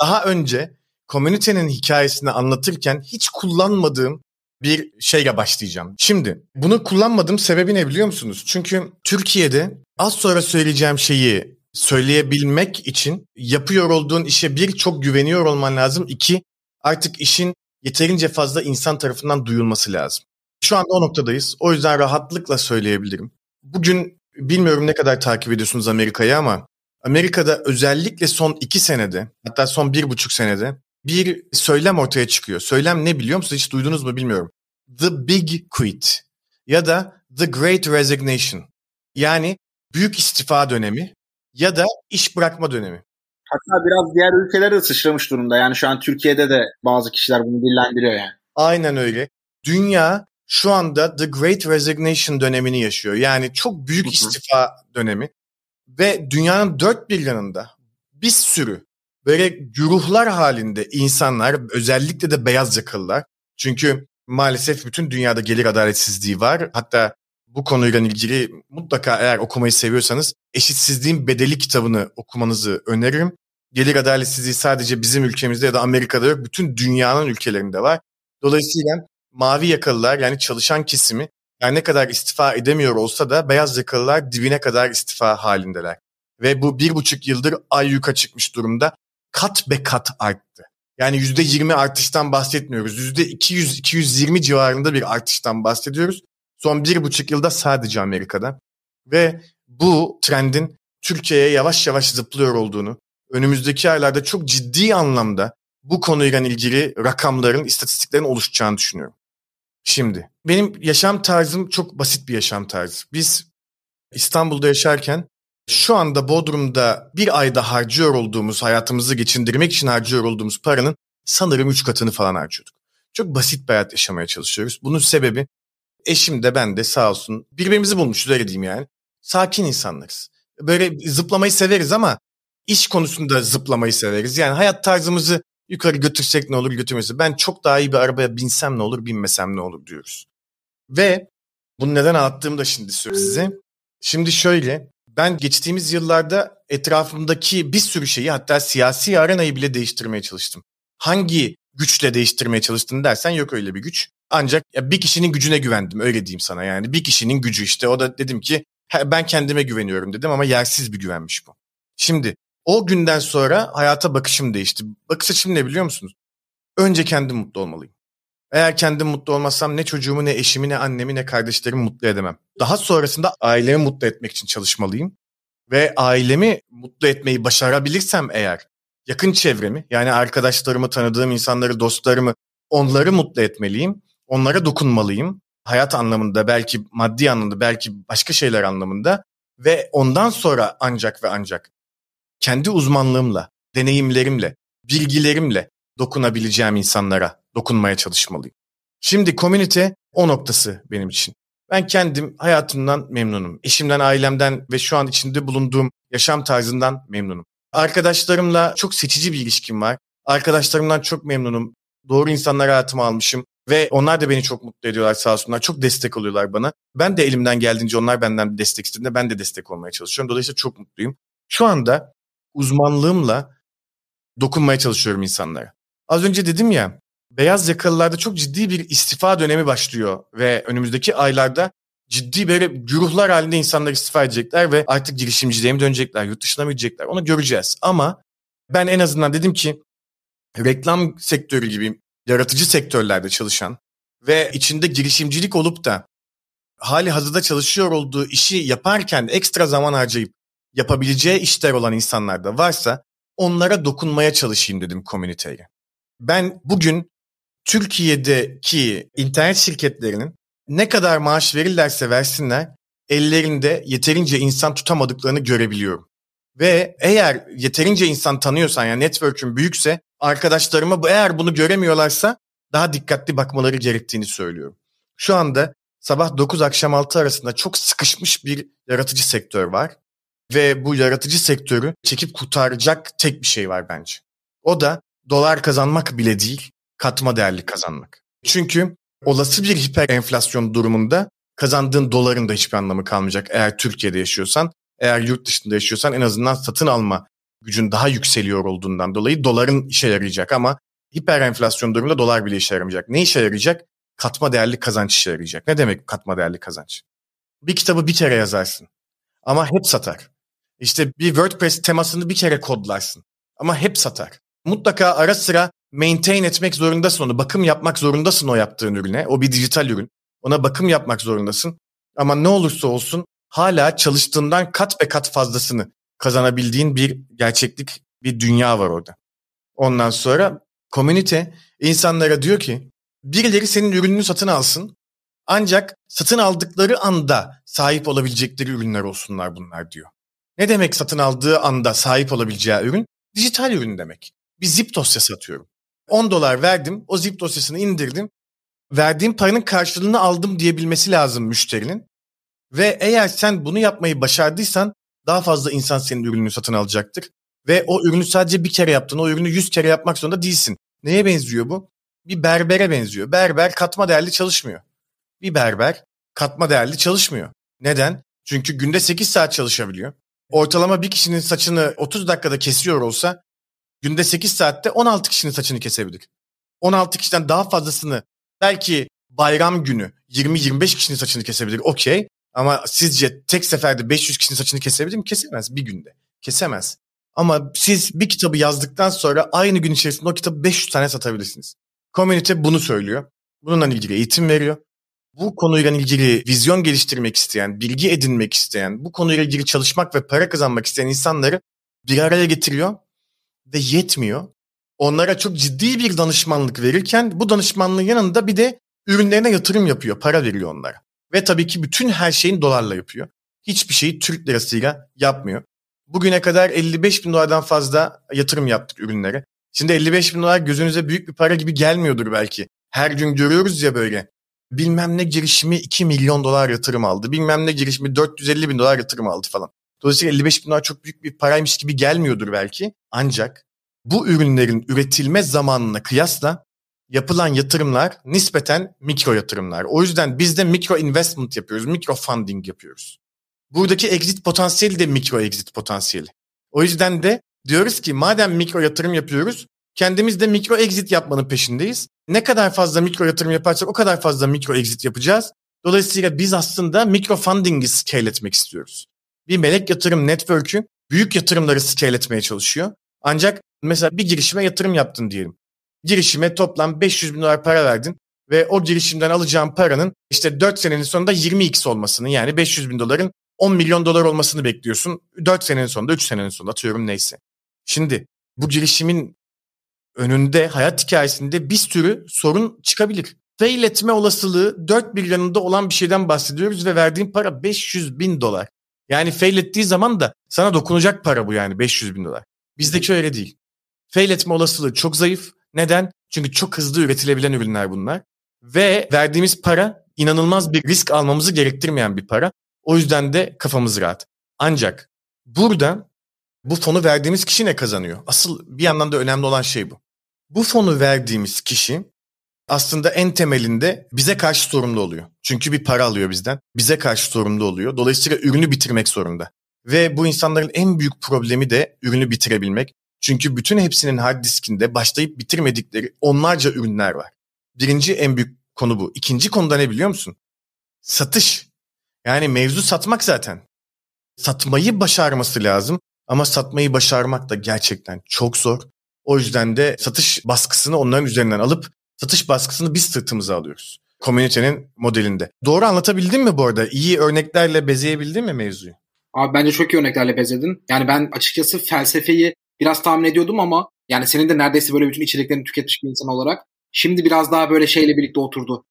S4: Daha önce komünitenin hikayesini anlatırken hiç kullanmadığım bir şeyle başlayacağım. Şimdi bunu kullanmadığım sebebi ne biliyor musunuz? Çünkü Türkiye'de az sonra söyleyeceğim şeyi söyleyebilmek için yapıyor olduğun işe bir çok güveniyor olman lazım. İki artık işin yeterince fazla insan tarafından duyulması lazım. Şu anda o noktadayız. O yüzden rahatlıkla söyleyebilirim. Bugün bilmiyorum ne kadar takip ediyorsunuz Amerika'yı ama Amerika'da özellikle son iki senede hatta son bir buçuk senede bir söylem ortaya çıkıyor. Söylem ne biliyor musunuz? Hiç duydunuz mu bilmiyorum. The Big Quit ya da The Great Resignation. Yani büyük istifa dönemi ya da iş bırakma dönemi.
S3: Hatta biraz diğer ülkelere de sıçramış durumda. Yani şu an Türkiye'de de bazı kişiler bunu dillendiriyor yani.
S4: Aynen öyle. Dünya şu anda The Great Resignation dönemini yaşıyor. Yani çok büyük istifa dönemi. Ve dünyanın dört bir yanında bir sürü böyle güruhlar halinde insanlar özellikle de beyaz yakalılar. Çünkü maalesef bütün dünyada gelir adaletsizliği var. Hatta bu konuyla ilgili mutlaka eğer okumayı seviyorsanız Eşitsizliğin Bedeli kitabını okumanızı öneririm. Gelir adaletsizliği sadece bizim ülkemizde ya da Amerika'da yok. Bütün dünyanın ülkelerinde var. Dolayısıyla mavi yakalılar yani çalışan kesimi yani ne kadar istifa edemiyor olsa da beyaz yakalılar dibine kadar istifa halindeler. Ve bu bir buçuk yıldır ay yuka çıkmış durumda. Kat be kat arttı. Yani yüzde yirmi artıştan bahsetmiyoruz. Yüzde 200-220 civarında bir artıştan bahsediyoruz. Son bir buçuk yılda sadece Amerika'da. Ve bu trendin Türkiye'ye yavaş yavaş zıplıyor olduğunu, önümüzdeki aylarda çok ciddi anlamda bu konuyla ilgili rakamların, istatistiklerin oluşacağını düşünüyorum. Şimdi benim yaşam tarzım çok basit bir yaşam tarzı. Biz İstanbul'da yaşarken şu anda Bodrum'da bir ayda harcıyor olduğumuz, hayatımızı geçindirmek için harcıyor olduğumuz paranın sanırım üç katını falan harcıyorduk. Çok basit bir hayat yaşamaya çalışıyoruz. Bunun sebebi eşim de ben de sağ olsun birbirimizi bulmuşuz öyle diyeyim yani. Sakin insanlarız. Böyle zıplamayı severiz ama iş konusunda zıplamayı severiz. Yani hayat tarzımızı yukarı götürsek ne olur götürmesi. Ben çok daha iyi bir arabaya binsem ne olur binmesem ne olur diyoruz. Ve bunu neden anlattığımı da şimdi söyleyeyim size. Şimdi şöyle ben geçtiğimiz yıllarda etrafımdaki bir sürü şeyi hatta siyasi arenayı bile değiştirmeye çalıştım. Hangi güçle değiştirmeye çalıştın dersen yok öyle bir güç. Ancak ya bir kişinin gücüne güvendim öyle diyeyim sana yani. Bir kişinin gücü işte o da dedim ki ben kendime güveniyorum dedim ama yersiz bir güvenmiş bu. Şimdi o günden sonra hayata bakışım değişti. Bakış açım ne biliyor musunuz? Önce kendim mutlu olmalıyım. Eğer kendim mutlu olmazsam ne çocuğumu ne eşimi ne annemi ne kardeşlerimi mutlu edemem. Daha sonrasında ailemi mutlu etmek için çalışmalıyım. Ve ailemi mutlu etmeyi başarabilirsem eğer yakın çevremi yani arkadaşlarımı, tanıdığım insanları, dostlarımı onları mutlu etmeliyim. Onlara dokunmalıyım. Hayat anlamında belki maddi anlamda belki başka şeyler anlamında ve ondan sonra ancak ve ancak kendi uzmanlığımla, deneyimlerimle, bilgilerimle dokunabileceğim insanlara dokunmaya çalışmalıyım. Şimdi komünite o noktası benim için. Ben kendim hayatımdan memnunum. Eşimden, ailemden ve şu an içinde bulunduğum yaşam tarzından memnunum. Arkadaşlarımla çok seçici bir ilişkim var. Arkadaşlarımdan çok memnunum. Doğru insanlar hayatıma almışım. Ve onlar da beni çok mutlu ediyorlar sağ olsunlar. Çok destek oluyorlar bana. Ben de elimden geldiğince onlar benden destek istediğinde ben de destek olmaya çalışıyorum. Dolayısıyla çok mutluyum. Şu anda uzmanlığımla dokunmaya çalışıyorum insanlara. Az önce dedim ya beyaz yakalılarda çok ciddi bir istifa dönemi başlıyor ve önümüzdeki aylarda ciddi böyle güruhlar halinde insanlar istifa edecekler ve artık girişimciliğe mi dönecekler, yurt dışına mı gidecekler onu göreceğiz. Ama ben en azından dedim ki reklam sektörü gibi yaratıcı sektörlerde çalışan ve içinde girişimcilik olup da hali hazırda çalışıyor olduğu işi yaparken ekstra zaman harcayıp yapabileceği işler olan insanlar da varsa onlara dokunmaya çalışayım dedim komüniteye. Ben bugün Türkiye'deki internet şirketlerinin ne kadar maaş verirlerse versinler ellerinde yeterince insan tutamadıklarını görebiliyorum. Ve eğer yeterince insan tanıyorsan yani network'ün büyükse arkadaşlarıma eğer bunu göremiyorlarsa daha dikkatli bakmaları gerektiğini söylüyorum. Şu anda sabah 9 akşam 6 arasında çok sıkışmış bir yaratıcı sektör var. Ve bu yaratıcı sektörü çekip kurtaracak tek bir şey var bence. O da dolar kazanmak bile değil, katma değerli kazanmak. Çünkü olası bir hiper enflasyon durumunda kazandığın doların da hiçbir anlamı kalmayacak eğer Türkiye'de yaşıyorsan. Eğer yurt dışında yaşıyorsan en azından satın alma gücün daha yükseliyor olduğundan dolayı doların işe yarayacak ama hiper enflasyon durumunda dolar bile işe yaramayacak. Ne işe yarayacak? Katma değerli kazanç işe yarayacak. Ne demek katma değerli kazanç? Bir kitabı bir kere yazarsın ama hep satar. İşte bir WordPress temasını bir kere kodlarsın ama hep satar. Mutlaka ara sıra maintain etmek zorundasın onu. Bakım yapmak zorundasın o yaptığın ürüne. O bir dijital ürün. Ona bakım yapmak zorundasın. Ama ne olursa olsun hala çalıştığından kat ve kat fazlasını kazanabildiğin bir gerçeklik, bir dünya var orada. Ondan sonra komünite insanlara diyor ki birileri senin ürününü satın alsın ancak satın aldıkları anda sahip olabilecekleri ürünler olsunlar bunlar diyor. Ne demek satın aldığı anda sahip olabileceği ürün? Dijital ürün demek. Bir zip dosya satıyorum. 10 dolar verdim, o zip dosyasını indirdim. Verdiğim paranın karşılığını aldım diyebilmesi lazım müşterinin. Ve eğer sen bunu yapmayı başardıysan daha fazla insan senin ürününü satın alacaktır. Ve o ürünü sadece bir kere yaptın. O ürünü yüz kere yapmak zorunda değilsin. Neye benziyor bu? Bir berbere benziyor. Berber katma değerli çalışmıyor. Bir berber katma değerli çalışmıyor. Neden? Çünkü günde 8 saat çalışabiliyor. Ortalama bir kişinin saçını 30 dakikada kesiyor olsa günde 8 saatte 16 kişinin saçını kesebilir. 16 kişiden daha fazlasını belki bayram günü 20-25 kişinin saçını kesebilir. Okey. Ama sizce tek seferde 500 kişinin saçını kesebilir mi? Kesemez bir günde. Kesemez. Ama siz bir kitabı yazdıktan sonra aynı gün içerisinde o kitabı 500 tane satabilirsiniz. Community bunu söylüyor. Bununla ilgili eğitim veriyor. Bu konuyla ilgili vizyon geliştirmek isteyen, bilgi edinmek isteyen, bu konuyla ilgili çalışmak ve para kazanmak isteyen insanları bir araya getiriyor ve yetmiyor. Onlara çok ciddi bir danışmanlık verirken bu danışmanlığın yanında bir de ürünlerine yatırım yapıyor, para veriyor onlara. Ve tabii ki bütün her şeyin dolarla yapıyor. Hiçbir şeyi Türk lirasıyla yapmıyor. Bugüne kadar 55 bin dolardan fazla yatırım yaptık ürünlere. Şimdi 55 bin dolar gözünüze büyük bir para gibi gelmiyordur belki. Her gün görüyoruz ya böyle. Bilmem ne girişimi 2 milyon dolar yatırım aldı. Bilmem ne girişimi 450 bin dolar yatırım aldı falan. Dolayısıyla 55 bin dolar çok büyük bir paraymış gibi gelmiyordur belki. Ancak bu ürünlerin üretilme zamanına kıyasla yapılan yatırımlar nispeten mikro yatırımlar. O yüzden biz de mikro investment yapıyoruz, mikro funding yapıyoruz. Buradaki exit potansiyeli de mikro exit potansiyeli. O yüzden de diyoruz ki madem mikro yatırım yapıyoruz, kendimiz de mikro exit yapmanın peşindeyiz. Ne kadar fazla mikro yatırım yaparsak o kadar fazla mikro exit yapacağız. Dolayısıyla biz aslında mikro funding'i scale etmek istiyoruz. Bir melek yatırım network'ü büyük yatırımları scale etmeye çalışıyor. Ancak mesela bir girişime yatırım yaptın diyelim girişime toplam 500 bin dolar para verdin ve o girişimden alacağın paranın işte 4 senenin sonunda 20x olmasını yani 500 bin doların 10 milyon dolar olmasını bekliyorsun. 4 senenin sonunda 3 senenin sonunda atıyorum neyse. Şimdi bu girişimin önünde hayat hikayesinde bir sürü sorun çıkabilir. Fail etme olasılığı 4 bir yanında olan bir şeyden bahsediyoruz ve verdiğin para 500 bin dolar. Yani fail ettiği zaman da sana dokunacak para bu yani 500 bin dolar. Bizdeki öyle değil. Fail etme olasılığı çok zayıf neden? Çünkü çok hızlı üretilebilen ürünler bunlar. Ve verdiğimiz para inanılmaz bir risk almamızı gerektirmeyen bir para. O yüzden de kafamız rahat. Ancak burada bu fonu verdiğimiz kişi ne kazanıyor? Asıl bir yandan da önemli olan şey bu. Bu fonu verdiğimiz kişi aslında en temelinde bize karşı sorumlu oluyor. Çünkü bir para alıyor bizden. Bize karşı sorumlu oluyor. Dolayısıyla ürünü bitirmek zorunda. Ve bu insanların en büyük problemi de ürünü bitirebilmek. Çünkü bütün hepsinin hard diskinde başlayıp bitirmedikleri onlarca ürünler var. Birinci en büyük konu bu. İkinci konuda ne biliyor musun? Satış. Yani mevzu satmak zaten. Satmayı başarması lazım ama satmayı başarmak da gerçekten çok zor. O yüzden de satış baskısını onların üzerinden alıp satış baskısını biz sırtımıza alıyoruz. Komünitenin modelinde. Doğru anlatabildim mi bu arada? İyi örneklerle bezeyebildin mi mevzuyu?
S2: Abi bence çok iyi örneklerle bezedin. Yani ben açıkçası felsefeyi biraz tahmin ediyordum ama yani senin de neredeyse böyle bütün içeriklerini tüketmiş bir insan olarak şimdi biraz daha böyle şeyle birlikte oturdu.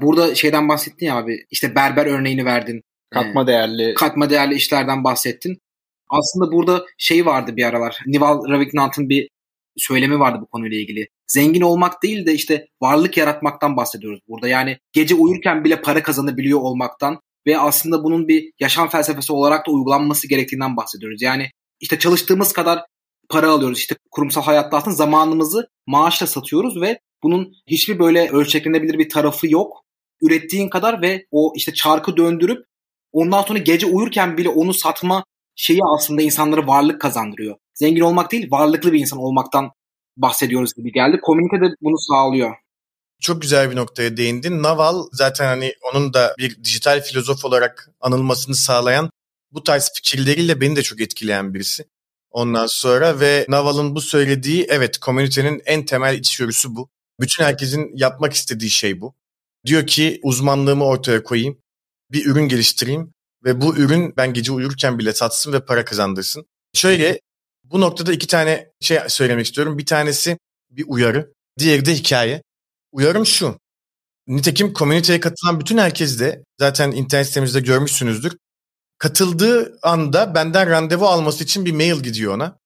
S2: Burada şeyden bahsettin ya abi işte berber örneğini verdin.
S3: Katma ee, değerli.
S2: Katma değerli işlerden bahsettin. Aslında burada şey vardı bir aralar. Nival Raviknant'ın bir söylemi vardı bu konuyla ilgili. Zengin olmak değil de işte varlık yaratmaktan bahsediyoruz burada. Yani gece uyurken bile para kazanabiliyor olmaktan ve aslında bunun bir yaşam felsefesi olarak da uygulanması gerektiğinden bahsediyoruz. Yani işte çalıştığımız kadar para alıyoruz. İşte kurumsal hayatta aslında zamanımızı maaşla satıyoruz ve bunun hiçbir böyle ölçeklenebilir bir tarafı yok. Ürettiğin kadar ve o işte çarkı döndürüp ondan sonra gece uyurken bile onu satma şeyi aslında insanlara varlık kazandırıyor. Zengin olmak değil, varlıklı bir insan olmaktan bahsediyoruz gibi geldi. Komünite de bunu sağlıyor.
S4: Çok güzel bir noktaya değindin. Naval zaten hani onun da bir dijital filozof olarak anılmasını sağlayan bu tarz fikirleriyle beni de çok etkileyen birisi. Ondan sonra ve Naval'ın bu söylediği evet komünitenin en temel içgörüsü bu. Bütün herkesin yapmak istediği şey bu. Diyor ki uzmanlığımı ortaya koyayım, bir ürün geliştireyim ve bu ürün ben gece uyurken bile satsın ve para kazandırsın. Şöyle bu noktada iki tane şey söylemek istiyorum. Bir tanesi bir uyarı, diğeri de hikaye. Uyarım şu. Nitekim komüniteye katılan bütün herkes de zaten internet sitemizde görmüşsünüzdür. Katıldığı anda benden randevu alması için bir mail gidiyor ona.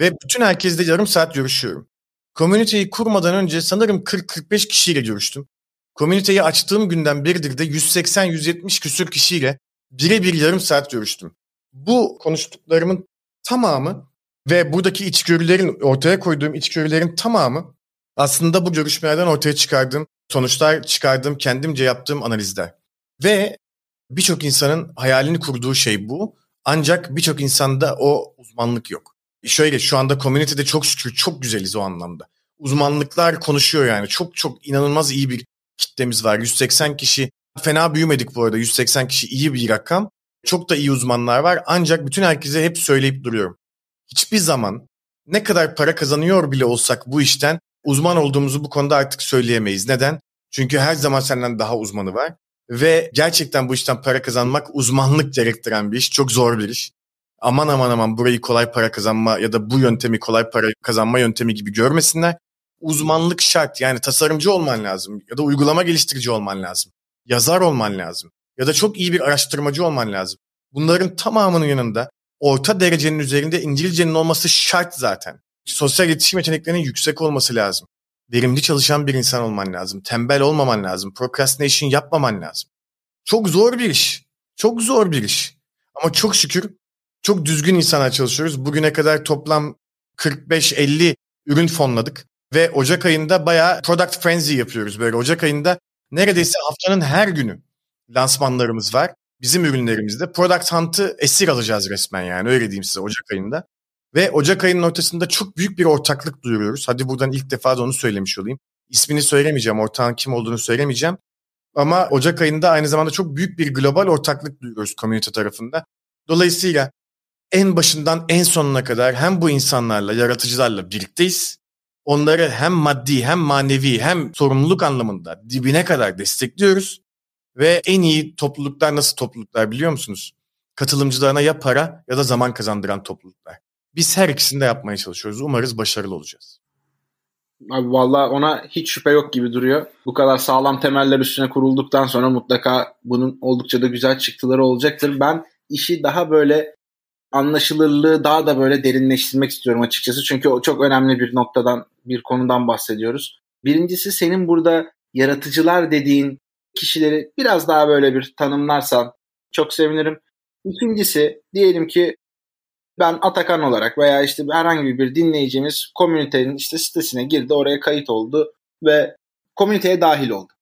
S4: Ve bütün herkesle yarım saat görüşüyorum. Komüniteyi kurmadan önce sanırım 40-45 kişiyle görüştüm. Komüniteyi açtığım günden beridir de 180-170 küsür kişiyle birebir yarım saat görüştüm. Bu konuştuklarımın tamamı ve buradaki içgörülerin, ortaya koyduğum içgörülerin tamamı aslında bu görüşmelerden ortaya çıkardığım sonuçlar, çıkardığım kendimce yaptığım analizler. Ve birçok insanın hayalini kurduğu şey bu. Ancak birçok insanda o uzmanlık yok. Şöyle şu anda komünitede çok şükür çok güzeliz o anlamda. Uzmanlıklar konuşuyor yani. Çok çok inanılmaz iyi bir kitlemiz var. 180 kişi fena büyümedik bu arada. 180 kişi iyi bir rakam. Çok da iyi uzmanlar var. Ancak bütün herkese hep söyleyip duruyorum. Hiçbir zaman ne kadar para kazanıyor bile olsak bu işten uzman olduğumuzu bu konuda artık söyleyemeyiz. Neden? Çünkü her zaman senden daha uzmanı var. Ve gerçekten bu işten para kazanmak uzmanlık gerektiren bir iş. Çok zor bir iş. Aman aman aman burayı kolay para kazanma ya da bu yöntemi kolay para kazanma yöntemi gibi görmesinler. Uzmanlık şart. Yani tasarımcı olman lazım ya da uygulama geliştirici olman lazım. Yazar olman lazım ya da çok iyi bir araştırmacı olman lazım. Bunların tamamının yanında orta derecenin üzerinde İngilizcenin olması şart zaten. Sosyal iletişim yeteneklerinin yüksek olması lazım. Verimli çalışan bir insan olman lazım. Tembel olmaman lazım. Procrastination yapmaman lazım. Çok zor bir iş. Çok zor bir iş. Ama çok şükür çok düzgün insanlar çalışıyoruz. Bugüne kadar toplam 45-50 ürün fonladık. Ve Ocak ayında bayağı product frenzy yapıyoruz böyle. Ocak ayında neredeyse haftanın her günü lansmanlarımız var. Bizim ürünlerimizde Product Hunt'ı esir alacağız resmen yani öyle diyeyim size Ocak ayında. Ve Ocak ayının ortasında çok büyük bir ortaklık duyuruyoruz. Hadi buradan ilk defa da onu söylemiş olayım. İsmini söylemeyeceğim, ortağın kim olduğunu söylemeyeceğim. Ama Ocak ayında aynı zamanda çok büyük bir global ortaklık duyuyoruz komünite tarafında. Dolayısıyla en başından en sonuna kadar hem bu insanlarla, yaratıcılarla birlikteyiz. Onları hem maddi hem manevi hem sorumluluk anlamında dibine kadar destekliyoruz. Ve en iyi topluluklar nasıl topluluklar biliyor musunuz? Katılımcılarına ya para ya da zaman kazandıran topluluklar. Biz her ikisini de yapmaya çalışıyoruz. Umarız başarılı olacağız.
S3: Abi valla ona hiç şüphe yok gibi duruyor. Bu kadar sağlam temeller üstüne kurulduktan sonra mutlaka bunun oldukça da güzel çıktıları olacaktır. Ben işi daha böyle anlaşılırlığı daha da böyle derinleştirmek istiyorum açıkçası. Çünkü o çok önemli bir noktadan, bir konudan bahsediyoruz. Birincisi senin burada yaratıcılar dediğin kişileri biraz daha böyle bir tanımlarsan çok sevinirim. İkincisi diyelim ki ben Atakan olarak veya işte herhangi bir dinleyicimiz komünitenin işte sitesine girdi oraya kayıt oldu ve komüniteye dahil oldu.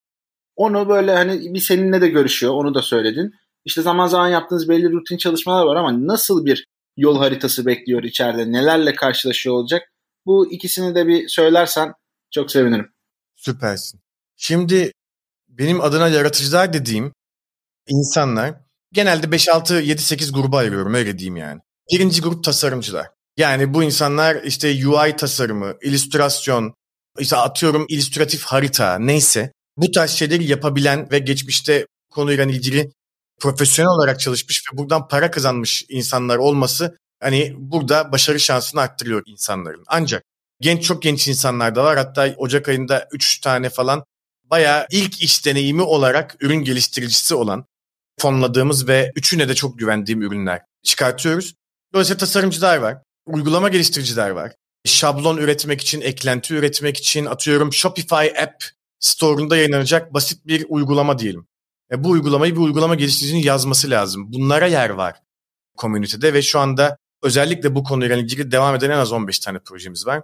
S3: Onu böyle hani bir seninle de görüşüyor. Onu da söyledin. İşte zaman zaman yaptığınız belli rutin çalışmalar var ama nasıl bir yol haritası bekliyor içeride? Nelerle karşılaşıyor olacak? Bu ikisini de bir söylersen çok sevinirim.
S4: Süpersin. Şimdi benim adına yaratıcılar dediğim insanlar genelde 5-6-7-8 gruba ayırıyorum öyle diyeyim yani. Birinci grup tasarımcılar. Yani bu insanlar işte UI tasarımı, illüstrasyon, işte atıyorum illüstratif harita neyse bu tarz şeyleri yapabilen ve geçmişte konuyla ilgili profesyonel olarak çalışmış ve buradan para kazanmış insanlar olması hani burada başarı şansını arttırıyor insanların. Ancak genç çok genç insanlar da var. Hatta Ocak ayında 3 tane falan bayağı ilk iş deneyimi olarak ürün geliştiricisi olan fonladığımız ve üçüne de çok güvendiğim ürünler çıkartıyoruz. Dolayısıyla tasarımcılar var, uygulama geliştiriciler var. Şablon üretmek için, eklenti üretmek için atıyorum Shopify App Store'unda yayınlanacak basit bir uygulama diyelim. E, bu uygulamayı bir uygulama geliştiricinin yazması lazım. Bunlara yer var komünitede ve şu anda özellikle bu konuyla ilgili devam eden en az 15 tane projemiz var.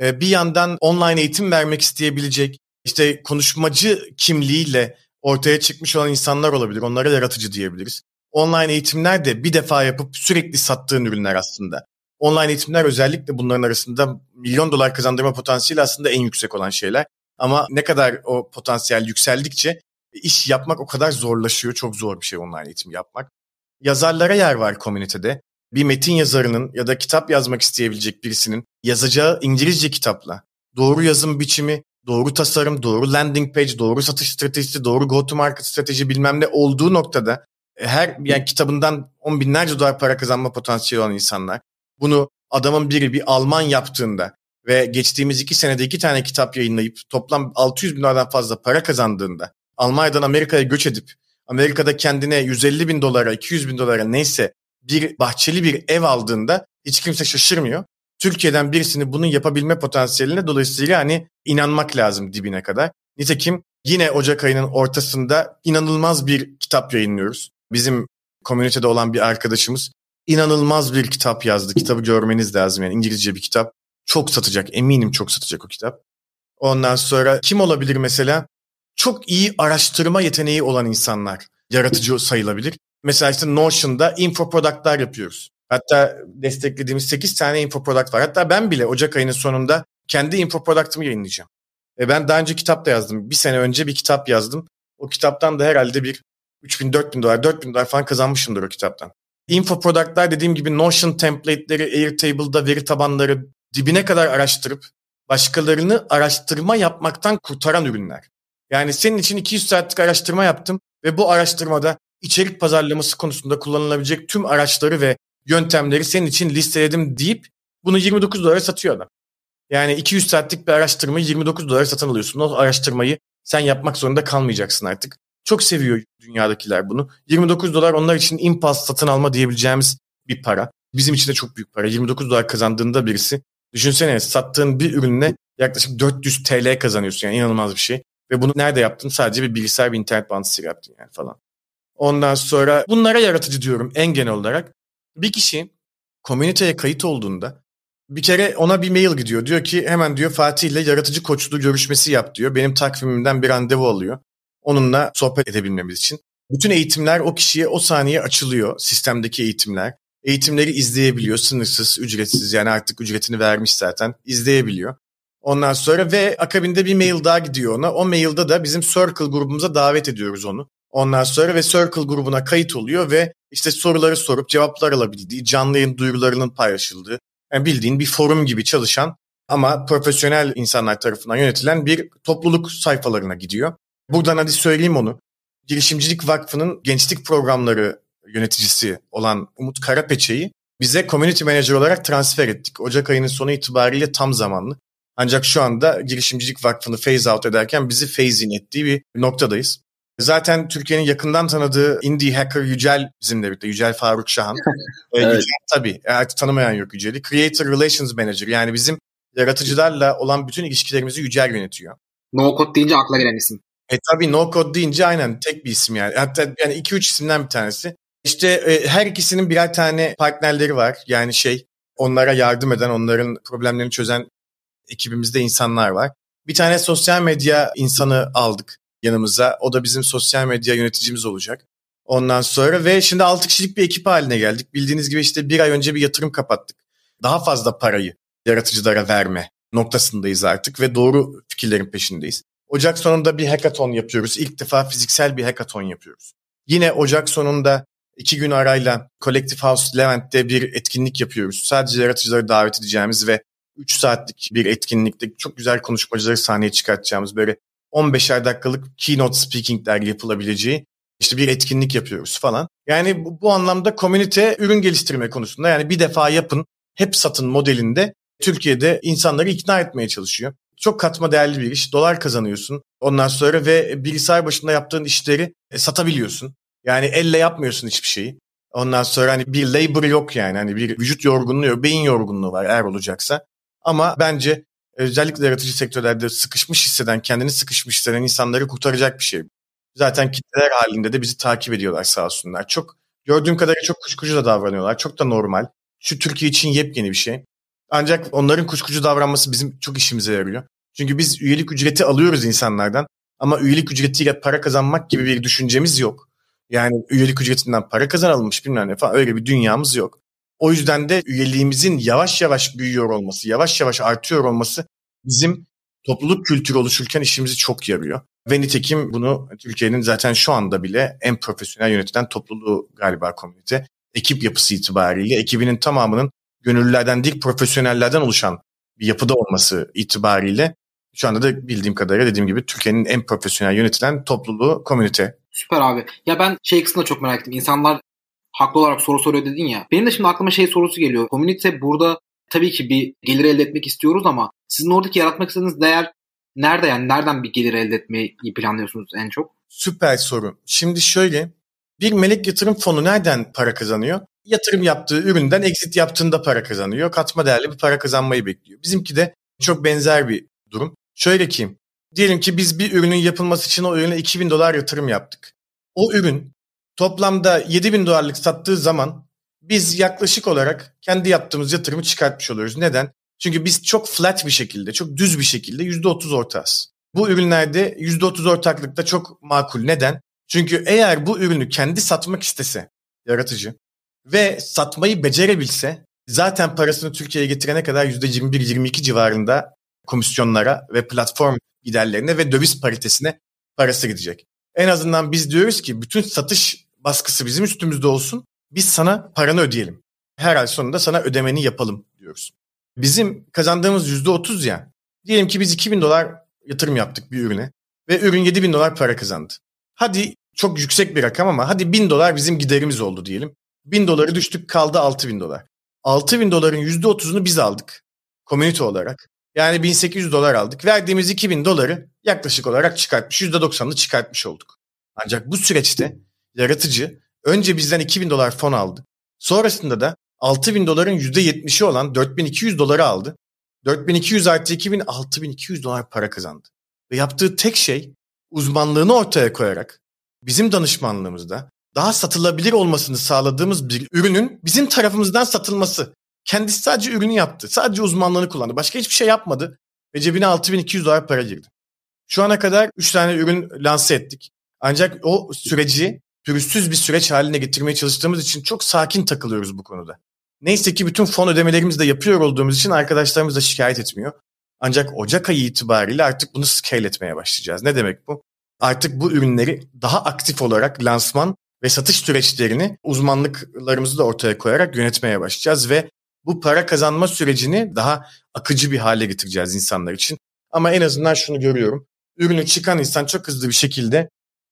S4: E, bir yandan online eğitim vermek isteyebilecek, işte konuşmacı kimliğiyle ortaya çıkmış olan insanlar olabilir. Onlara yaratıcı diyebiliriz. Online eğitimler de bir defa yapıp sürekli sattığın ürünler aslında. Online eğitimler özellikle bunların arasında milyon dolar kazandırma potansiyeli aslında en yüksek olan şeyler. Ama ne kadar o potansiyel yükseldikçe iş yapmak o kadar zorlaşıyor. Çok zor bir şey online eğitim yapmak. Yazarlara yer var komünitede. Bir metin yazarının ya da kitap yazmak isteyebilecek birisinin yazacağı İngilizce kitapla doğru yazım biçimi, doğru tasarım, doğru landing page, doğru satış stratejisi, doğru go to market strateji bilmem ne olduğu noktada e, her yani kitabından on binlerce dolar para kazanma potansiyeli olan insanlar bunu adamın biri bir Alman yaptığında ve geçtiğimiz iki senede iki tane kitap yayınlayıp toplam 600 bin dolardan fazla para kazandığında Almanya'dan Amerika'ya göç edip Amerika'da kendine 150 bin dolara 200 bin dolara neyse bir bahçeli bir ev aldığında hiç kimse şaşırmıyor. Türkiye'den birisini bunun yapabilme potansiyeline dolayısıyla hani inanmak lazım dibine kadar. Nitekim yine Ocak ayının ortasında inanılmaz bir kitap yayınlıyoruz. Bizim komünitede olan bir arkadaşımız inanılmaz bir kitap yazdı. Kitabı görmeniz lazım yani İngilizce bir kitap. Çok satacak eminim çok satacak o kitap. Ondan sonra kim olabilir mesela? Çok iyi araştırma yeteneği olan insanlar yaratıcı sayılabilir. Mesela işte Notion'da info product'lar yapıyoruz. Hatta desteklediğimiz 8 tane info product var. Hatta ben bile Ocak ayının sonunda kendi info product'ımı yayınlayacağım. E ben daha önce kitap da yazdım. Bir sene önce bir kitap yazdım. O kitaptan da herhalde bir 3000 4000 dolar 4000 dolar falan kazanmışımdır o kitaptan. Info product'lar dediğim gibi Notion template'leri, Airtable'da veri tabanları dibine kadar araştırıp başkalarını araştırma yapmaktan kurtaran ürünler. Yani senin için 200 saatlik araştırma yaptım ve bu araştırmada içerik pazarlaması konusunda kullanılabilecek tüm araçları ve yöntemleri senin için listeledim deyip bunu 29 dolara satıyor adam. Yani 200 saatlik bir araştırmayı 29 dolara satın alıyorsun. O araştırmayı sen yapmak zorunda kalmayacaksın artık. Çok seviyor dünyadakiler bunu. 29 dolar onlar için impulse satın alma diyebileceğimiz bir para. Bizim için de çok büyük para. 29 dolar kazandığında birisi düşünsene sattığın bir ürünle yaklaşık 400 TL kazanıyorsun. Yani inanılmaz bir şey. Ve bunu nerede yaptın? Sadece bir bilgisayar bir internet bağlantısı yaptın yani falan. Ondan sonra bunlara yaratıcı diyorum en genel olarak. Bir kişi komüniteye kayıt olduğunda bir kere ona bir mail gidiyor. Diyor ki hemen diyor Fatih ile yaratıcı koçluğu görüşmesi yap diyor. Benim takvimimden bir randevu alıyor. Onunla sohbet edebilmemiz için. Bütün eğitimler o kişiye o saniye açılıyor. Sistemdeki eğitimler. Eğitimleri izleyebiliyor. Sınırsız, ücretsiz yani artık ücretini vermiş zaten. izleyebiliyor. Ondan sonra ve akabinde bir mail daha gidiyor ona. O mailde de bizim Circle grubumuza davet ediyoruz onu. Ondan sonra ve Circle grubuna kayıt oluyor ve işte soruları sorup cevaplar alabildiği, canlı yayın duyurularının paylaşıldığı, yani bildiğin bir forum gibi çalışan ama profesyonel insanlar tarafından yönetilen bir topluluk sayfalarına gidiyor. Buradan hadi söyleyeyim onu. Girişimcilik Vakfı'nın gençlik programları yöneticisi olan Umut Karapeçe'yi bize community manager olarak transfer ettik. Ocak ayının sonu itibariyle tam zamanlı. Ancak şu anda Girişimcilik Vakfı'nı phase out ederken bizi phase in ettiği bir noktadayız. Zaten Türkiye'nin yakından tanıdığı indie hacker Yücel bizimle birlikte. Yücel Faruk Şahan. evet. Yücel tabii. Artık tanımayan yok Yücel'i. Creator Relations Manager. Yani bizim yaratıcılarla olan bütün ilişkilerimizi Yücel yönetiyor.
S2: No Code deyince akla gelen isim.
S4: E tabii No Code deyince aynen tek bir isim yani. Hatta yani 2-3 isimden bir tanesi. İşte e, her ikisinin birer tane partnerleri var. Yani şey onlara yardım eden, onların problemlerini çözen ekibimizde insanlar var. Bir tane sosyal medya insanı aldık yanımıza. O da bizim sosyal medya yöneticimiz olacak. Ondan sonra ve şimdi 6 kişilik bir ekip haline geldik. Bildiğiniz gibi işte bir ay önce bir yatırım kapattık. Daha fazla parayı yaratıcılara verme noktasındayız artık ve doğru fikirlerin peşindeyiz. Ocak sonunda bir hackathon yapıyoruz. İlk defa fiziksel bir hackathon yapıyoruz. Yine Ocak sonunda iki gün arayla Collective House Levent'te bir etkinlik yapıyoruz. Sadece yaratıcıları davet edeceğimiz ve 3 saatlik bir etkinlikte çok güzel konuşmacıları sahneye çıkartacağımız böyle 15'er dakikalık keynote speakingler yapılabileceği işte bir etkinlik yapıyoruz falan. Yani bu, bu anlamda komünite ürün geliştirme konusunda yani bir defa yapın hep satın modelinde Türkiye'de insanları ikna etmeye çalışıyor. Çok katma değerli bir iş. Dolar kazanıyorsun. Ondan sonra ve bilgisayar başında yaptığın işleri e, satabiliyorsun. Yani elle yapmıyorsun hiçbir şeyi. Ondan sonra hani bir labor yok yani. Hani bir vücut yorgunluğu beyin yorgunluğu var eğer olacaksa. Ama bence özellikle yaratıcı sektörlerde sıkışmış hisseden, kendini sıkışmış hisseden insanları kurtaracak bir şey. Zaten kitleler halinde de bizi takip ediyorlar sağ olsunlar. Çok gördüğüm kadarıyla çok kuşkucu da davranıyorlar. Çok da normal. Şu Türkiye için yepyeni bir şey. Ancak onların kuşkucu davranması bizim çok işimize yarıyor. Çünkü biz üyelik ücreti alıyoruz insanlardan ama üyelik ücretiyle para kazanmak gibi bir düşüncemiz yok. Yani üyelik ücretinden para kazanılmış bilmem ne falan öyle bir dünyamız yok. O yüzden de üyeliğimizin yavaş yavaş büyüyor olması, yavaş yavaş artıyor olması bizim topluluk kültürü oluşurken işimizi çok yarıyor. Ve nitekim bunu Türkiye'nin zaten şu anda bile en profesyonel yönetilen topluluğu galiba komünite. Ekip yapısı itibariyle ekibinin tamamının gönüllülerden değil profesyonellerden oluşan bir yapıda olması itibariyle şu anda da bildiğim kadarıyla dediğim gibi Türkiye'nin en profesyonel yönetilen topluluğu komünite.
S2: Süper abi. Ya ben şey kısmında çok merak ettim. İnsanlar haklı olarak soru soruyor dedin ya. Benim de şimdi aklıma şey sorusu geliyor. Komünite burada tabii ki bir gelir elde etmek istiyoruz ama sizin oradaki yaratmak istediğiniz değer nerede yani? Nereden bir gelir elde etmeyi planlıyorsunuz en çok?
S4: Süper soru. Şimdi şöyle bir melek yatırım fonu nereden para kazanıyor? Yatırım yaptığı üründen exit yaptığında para kazanıyor. Katma değerli bir para kazanmayı bekliyor. Bizimki de çok benzer bir durum. Şöyle ki diyelim ki biz bir ürünün yapılması için o ürüne 2000 dolar yatırım yaptık. O ürün toplamda 7000 dolarlık sattığı zaman biz yaklaşık olarak kendi yaptığımız yatırımı çıkartmış oluyoruz. Neden? Çünkü biz çok flat bir şekilde, çok düz bir şekilde %30 ortağız. Bu ürünlerde %30 ortaklıkta çok makul. Neden? Çünkü eğer bu ürünü kendi satmak istese yaratıcı ve satmayı becerebilse zaten parasını Türkiye'ye getirene kadar %21-22 civarında komisyonlara ve platform giderlerine ve döviz paritesine parası gidecek. En azından biz diyoruz ki bütün satış baskısı bizim üstümüzde olsun. Biz sana paranı ödeyelim. Her ay sonunda sana ödemeni yapalım diyoruz. Bizim kazandığımız %30 ya. Diyelim ki biz 2000 dolar yatırım yaptık bir ürüne ve ürün 7000 dolar para kazandı. Hadi çok yüksek bir rakam ama hadi 1000 dolar bizim giderimiz oldu diyelim. 1000 doları düştük kaldı 6000 dolar. 6000 doların %30'unu biz aldık. Komünite olarak. Yani 1800 dolar aldık. Verdiğimiz 2000 doları yaklaşık olarak çıkartmış. %90'ını çıkartmış olduk. Ancak bu süreçte yaratıcı önce bizden 2000 dolar fon aldı. Sonrasında da 6000 doların %70'i olan 4200 doları aldı. 4200 artı 2000 6200 dolar para kazandı. Ve yaptığı tek şey uzmanlığını ortaya koyarak bizim danışmanlığımızda daha satılabilir olmasını sağladığımız bir ürünün bizim tarafımızdan satılması. Kendisi sadece ürünü yaptı. Sadece uzmanlığını kullandı. Başka hiçbir şey yapmadı. Ve cebine 6200 dolar para girdi. Şu ana kadar 3 tane ürün lanse ettik. Ancak o süreci pürüzsüz bir süreç haline getirmeye çalıştığımız için çok sakin takılıyoruz bu konuda. Neyse ki bütün fon ödemelerimizi de yapıyor olduğumuz için arkadaşlarımız da şikayet etmiyor. Ancak Ocak ayı itibariyle artık bunu scale etmeye başlayacağız. Ne demek bu? Artık bu ürünleri daha aktif olarak lansman ve satış süreçlerini uzmanlıklarımızı da ortaya koyarak yönetmeye başlayacağız ve bu para kazanma sürecini daha akıcı bir hale getireceğiz insanlar için. Ama en azından şunu görüyorum. Ürünü çıkan insan çok hızlı bir şekilde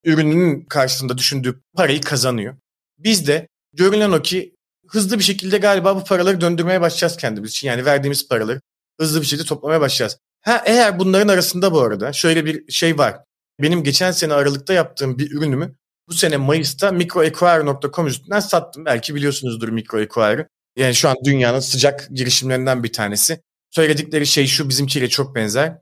S4: ürünün karşısında düşündüğü parayı kazanıyor. Biz de görünen o ki hızlı bir şekilde galiba bu paraları döndürmeye başlayacağız kendimiz için. Yani verdiğimiz paraları hızlı bir şekilde toplamaya başlayacağız. Ha eğer bunların arasında bu arada şöyle bir şey var. Benim geçen sene Aralık'ta yaptığım bir ürünümü bu sene Mayıs'ta microequire.com üstünden sattım. Belki biliyorsunuzdur microequire'ı. Yani şu an dünyanın sıcak girişimlerinden bir tanesi. Söyledikleri şey şu bizimkiyle çok benzer.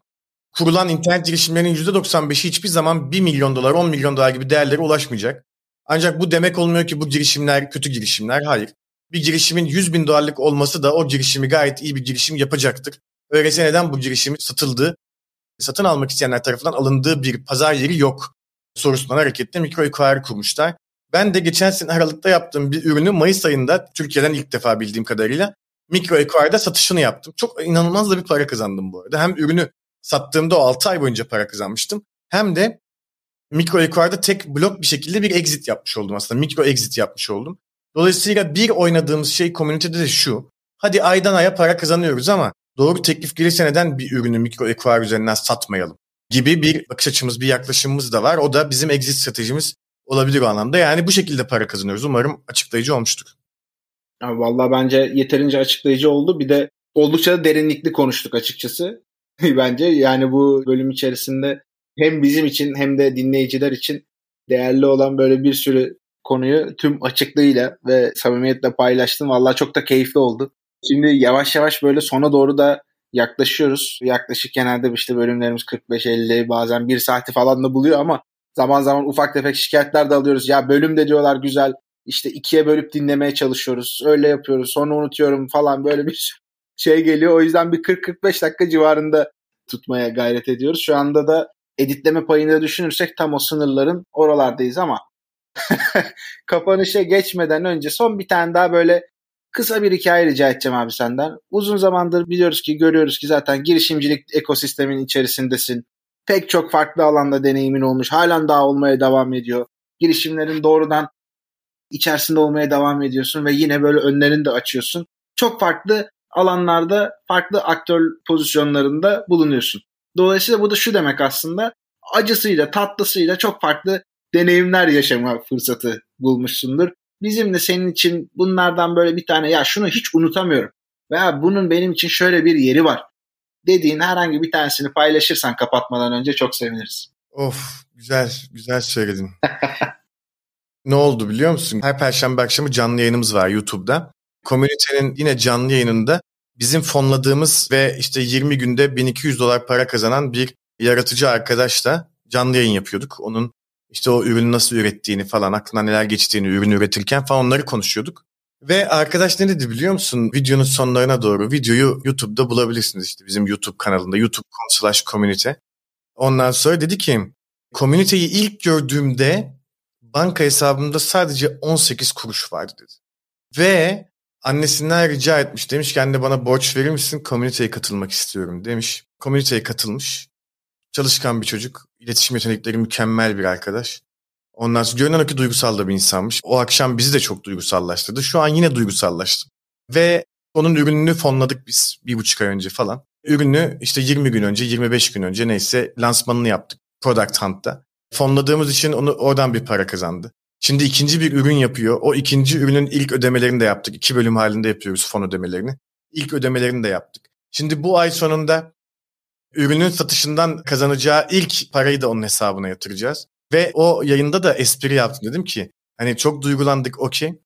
S4: Kurulan internet girişimlerinin %95'i hiçbir zaman 1 milyon dolar, 10 milyon dolar gibi değerlere ulaşmayacak. Ancak bu demek olmuyor ki bu girişimler kötü girişimler. Hayır. Bir girişimin 100 bin dolarlık olması da o girişimi gayet iyi bir girişim yapacaktır. Öyleyse neden bu girişimi satıldığı satın almak isteyenler tarafından alındığı bir pazar yeri yok sorusundan hareketle mikro ekvary kurmuşlar. Ben de geçen sene Aralık'ta yaptığım bir ürünü Mayıs ayında Türkiye'den ilk defa bildiğim kadarıyla mikro ekvarda satışını yaptım. Çok inanılmaz da bir para kazandım bu arada. Hem ürünü sattığımda o 6 ay boyunca para kazanmıştım. Hem de mikro ekvarda tek blok bir şekilde bir exit yapmış oldum aslında. Mikro exit yapmış oldum. Dolayısıyla bir oynadığımız şey komünitede de şu. Hadi aydan aya para kazanıyoruz ama doğru teklif gelirse neden bir ürünü mikro ekvar üzerinden satmayalım? Gibi bir bakış açımız, bir yaklaşımımız da var. O da bizim exit stratejimiz olabilir o anlamda. Yani bu şekilde para kazanıyoruz. Umarım açıklayıcı olmuştur.
S3: Abi vallahi bence yeterince açıklayıcı oldu. Bir de oldukça da derinlikli konuştuk açıkçası. bence yani bu bölüm içerisinde hem bizim için hem de dinleyiciler için değerli olan böyle bir sürü konuyu tüm açıklığıyla ve samimiyetle paylaştım. Vallahi çok da keyifli oldu. Şimdi yavaş yavaş böyle sona doğru da yaklaşıyoruz. Yaklaşık genelde işte bölümlerimiz 45-50 bazen 1 saati falan da buluyor ama zaman zaman ufak tefek şikayetler de alıyoruz. Ya bölüm de diyorlar güzel işte ikiye bölüp dinlemeye çalışıyoruz. Öyle yapıyoruz sonra unutuyorum falan böyle bir şey geliyor. O yüzden bir 40-45 dakika civarında tutmaya gayret ediyoruz. Şu anda da editleme payını düşünürsek tam o sınırların oralardayız ama kapanışa geçmeden önce son bir tane daha böyle kısa bir hikaye rica edeceğim abi senden. Uzun zamandır biliyoruz ki görüyoruz ki zaten girişimcilik ekosistemin içerisindesin. Pek çok farklı alanda deneyimin olmuş. Halen daha olmaya devam ediyor. Girişimlerin doğrudan içerisinde olmaya devam ediyorsun ve yine böyle önlerini de açıyorsun. Çok farklı alanlarda farklı aktör pozisyonlarında bulunuyorsun. Dolayısıyla bu da şu demek aslında acısıyla tatlısıyla çok farklı deneyimler yaşama fırsatı bulmuşsundur. Bizim de senin için bunlardan böyle bir tane ya şunu hiç unutamıyorum veya bunun benim için şöyle bir yeri var dediğin herhangi bir tanesini paylaşırsan kapatmadan önce çok seviniriz.
S4: Of güzel güzel söyledin. ne oldu biliyor musun? Her perşembe akşamı canlı yayınımız var YouTube'da. Komünitenin yine canlı yayınında bizim fonladığımız ve işte 20 günde 1200 dolar para kazanan bir yaratıcı arkadaşla canlı yayın yapıyorduk. Onun işte o ürünü nasıl ürettiğini falan, aklına neler geçtiğini ürünü üretirken falan onları konuşuyorduk. Ve arkadaş ne dedi biliyor musun? Videonun sonlarına doğru videoyu YouTube'da bulabilirsiniz işte bizim YouTube kanalında youtube.com slash community. Ondan sonra dedi ki komüniteyi ilk gördüğümde banka hesabımda sadece 18 kuruş vardı dedi. Ve annesinden rica etmiş. Demiş ki anne bana borç verir misin? Komüniteye katılmak istiyorum demiş. Komüniteye katılmış. Çalışkan bir çocuk. İletişim yetenekleri mükemmel bir arkadaş. Ondan sonra görünen ki duygusal da bir insanmış. O akşam bizi de çok duygusallaştırdı. Şu an yine duygusallaştım. Ve onun ürününü fonladık biz bir buçuk ay önce falan. Ürünü işte 20 gün önce, 25 gün önce neyse lansmanını yaptık Product Hunt'ta. Fonladığımız için onu oradan bir para kazandı. Şimdi ikinci bir ürün yapıyor. O ikinci ürünün ilk ödemelerini de yaptık. İki bölüm halinde yapıyoruz fon ödemelerini. İlk ödemelerini de yaptık. Şimdi bu ay sonunda ürünün satışından kazanacağı ilk parayı da onun hesabına yatıracağız. Ve o yayında da espri yaptım. Dedim ki hani çok duygulandık okey.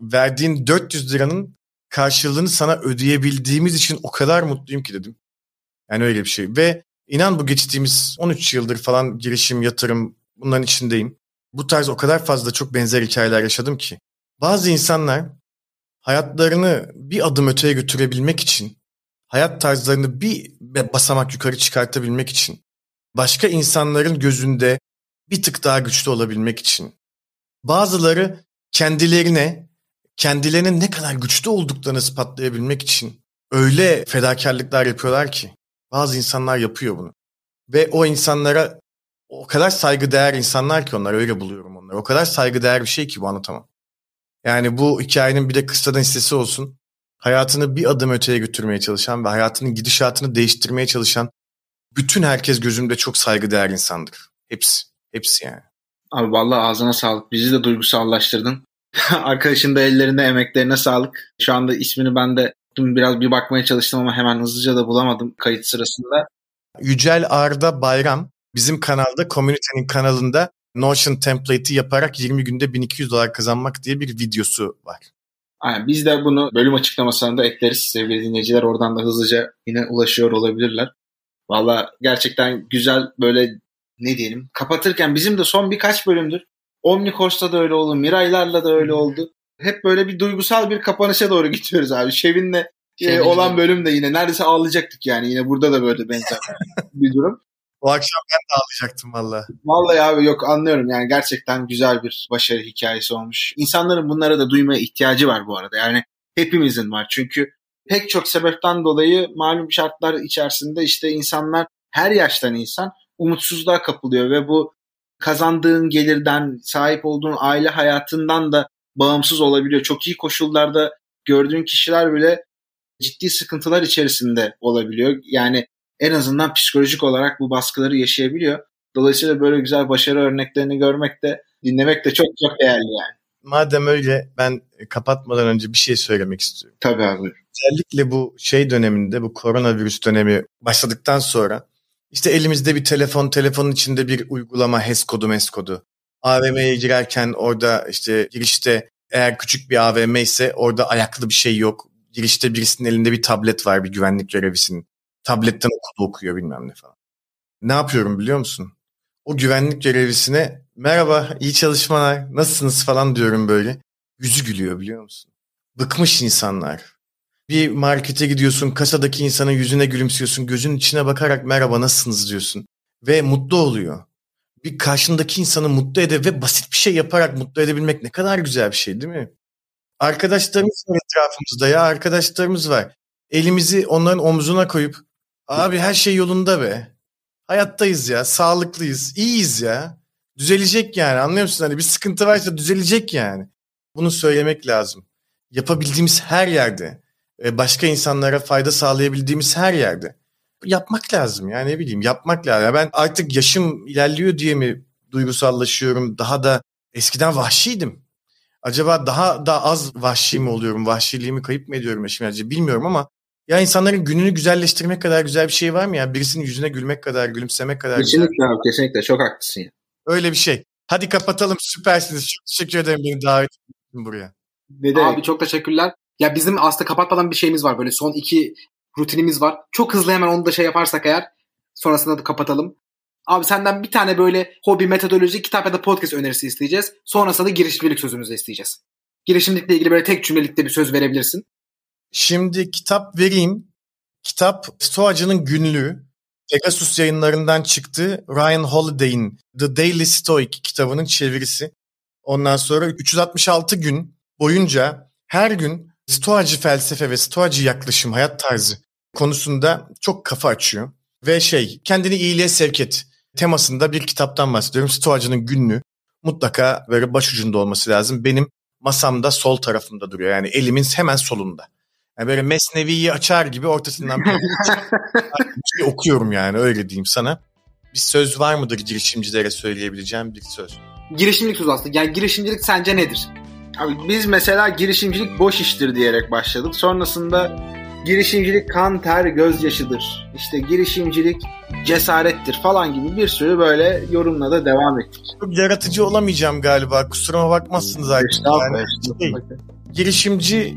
S4: Verdiğin 400 liranın karşılığını sana ödeyebildiğimiz için o kadar mutluyum ki dedim. Yani öyle bir şey. Ve inan bu geçtiğimiz 13 yıldır falan girişim, yatırım bunların içindeyim. Bu tarz o kadar fazla çok benzer hikayeler yaşadım ki. Bazı insanlar hayatlarını bir adım öteye götürebilmek için, hayat tarzlarını bir basamak yukarı çıkartabilmek için, başka insanların gözünde bir tık daha güçlü olabilmek için. Bazıları kendilerine, kendilerinin ne kadar güçlü olduklarını ispatlayabilmek için öyle fedakarlıklar yapıyorlar ki. Bazı insanlar yapıyor bunu. Ve o insanlara o kadar saygıdeğer insanlar ki onlar öyle buluyorum onları. O kadar saygıdeğer bir şey ki bu anlatamam. Yani bu hikayenin bir de kıssadan hissesi olsun. Hayatını bir adım öteye götürmeye çalışan ve hayatının gidişatını değiştirmeye çalışan bütün herkes gözümde çok saygıdeğer insandır. Hepsi. Hepsi yani.
S3: Abi vallahi ağzına sağlık. Bizi de duygusallaştırdın. Arkadaşın da ellerine emeklerine sağlık. Şu anda ismini ben de biraz bir bakmaya çalıştım ama hemen hızlıca da bulamadım kayıt sırasında.
S4: Yücel Arda Bayram bizim kanalda, komünitenin kanalında Notion template'i yaparak 20 günde 1200 dolar kazanmak diye bir videosu var.
S3: Aynen, biz de bunu bölüm açıklamasına da ekleriz. Sevgili dinleyiciler oradan da hızlıca yine ulaşıyor olabilirler. Valla gerçekten güzel böyle ne diyelim kapatırken bizim de son birkaç bölümdür Omnicourse'da da öyle oldu. Miraylarla da öyle oldu. Hep böyle bir duygusal bir kapanışa doğru gidiyoruz abi. Şevin'le e, olan bölüm de yine neredeyse ağlayacaktık yani. Yine burada da böyle benzer bir durum.
S4: O akşam ben de ağlayacaktım valla.
S3: Vallahi abi yok anlıyorum yani gerçekten güzel bir başarı hikayesi olmuş. İnsanların bunlara da duymaya ihtiyacı var bu arada. Yani hepimizin var. Çünkü pek çok sebepten dolayı malum şartlar içerisinde işte insanlar her yaştan insan umutsuzluğa kapılıyor ve bu kazandığın gelirden, sahip olduğun aile hayatından da bağımsız olabiliyor. Çok iyi koşullarda gördüğün kişiler bile ciddi sıkıntılar içerisinde olabiliyor. Yani en azından psikolojik olarak bu baskıları yaşayabiliyor. Dolayısıyla böyle güzel başarı örneklerini görmek de dinlemek de çok çok değerli yani.
S4: Madem öyle ben kapatmadan önce bir şey söylemek istiyorum.
S3: Tabii abi.
S4: Özellikle bu şey döneminde bu koronavirüs dönemi başladıktan sonra işte elimizde bir telefon, telefonun içinde bir uygulama HES kodu, MES kodu. AVM'ye girerken orada işte girişte eğer küçük bir AVM ise orada ayaklı bir şey yok. Girişte birisinin elinde bir tablet var bir güvenlik görevlisinin. Tabletten okudu okuyor bilmem ne falan. Ne yapıyorum biliyor musun? O güvenlik görevlisine merhaba iyi çalışmalar nasılsınız falan diyorum böyle. Yüzü gülüyor biliyor musun? Bıkmış insanlar. Bir markete gidiyorsun kasadaki insanın yüzüne gülümsüyorsun gözünün içine bakarak merhaba nasılsınız diyorsun. Ve mutlu oluyor. Bir karşındaki insanı mutlu ede ve basit bir şey yaparak mutlu edebilmek ne kadar güzel bir şey değil mi? Arkadaşlarımız var etrafımızda ya arkadaşlarımız var. Elimizi onların omzuna koyup abi her şey yolunda be. Hayattayız ya sağlıklıyız iyiyiz ya. Düzelecek yani anlıyor musun? Hani bir sıkıntı varsa düzelecek yani. Bunu söylemek lazım. Yapabildiğimiz her yerde, e, başka insanlara fayda sağlayabildiğimiz her yerde yapmak lazım yani ne bileyim yapmak lazım. Ben artık yaşım ilerliyor diye mi duygusallaşıyorum daha da eskiden vahşiydim. Acaba daha da az vahşi mi oluyorum? Vahşiliğimi kayıp mı ediyorum yaşım bilmiyorum ama ya insanların gününü güzelleştirmek kadar güzel bir şey var mı ya? Birisinin yüzüne gülmek kadar, gülümsemek kadar
S3: kesinlikle güzel. Abi, kesinlikle çok haklısın ya.
S4: Öyle bir şey. Hadi kapatalım süpersiniz. Çok teşekkür ederim beni davet ettiğin buraya.
S2: Ne Abi çok teşekkürler. Ya bizim aslında kapatmadan bir şeyimiz var. Böyle son iki rutinimiz var. Çok hızlı hemen onu da şey yaparsak eğer sonrasında da kapatalım. Abi senden bir tane böyle hobi, metodoloji, kitap ya da podcast önerisi isteyeceğiz. Sonrasında da girişimcilik sözünüzü isteyeceğiz. Girişimcilikle ilgili böyle tek cümlelikte bir söz verebilirsin.
S4: Şimdi kitap vereyim. Kitap Stoacı'nın günlüğü. Pegasus yayınlarından çıktı. Ryan Holiday'in The Daily Stoic kitabının çevirisi. Ondan sonra 366 gün boyunca her gün Stoacı felsefe ve Stoacı yaklaşım, hayat tarzı konusunda çok kafa açıyor. Ve şey, kendini iyiliğe sevk et temasında bir kitaptan bahsediyorum. Stoacı'nın günlüğü mutlaka böyle başucunda olması lazım. Benim masamda sol tarafımda duruyor. Yani elimin hemen solunda. Yani böyle Mesnevi'yi açar gibi ortasından bir şey okuyorum yani öyle diyeyim sana. Bir söz var mıdır girişimcilere söyleyebileceğim bir söz?
S2: Girişimcilik söz aslında. Yani girişimcilik sence nedir?
S3: Abi biz mesela girişimcilik boş iştir diyerek başladık. Sonrasında girişimcilik kan, ter, gözyaşıdır. İşte girişimcilik cesarettir falan gibi bir sürü böyle yorumla da devam ettik.
S4: Çok yaratıcı olamayacağım galiba. Kusuruma bakmazsınız artık. Yani, şey, girişimci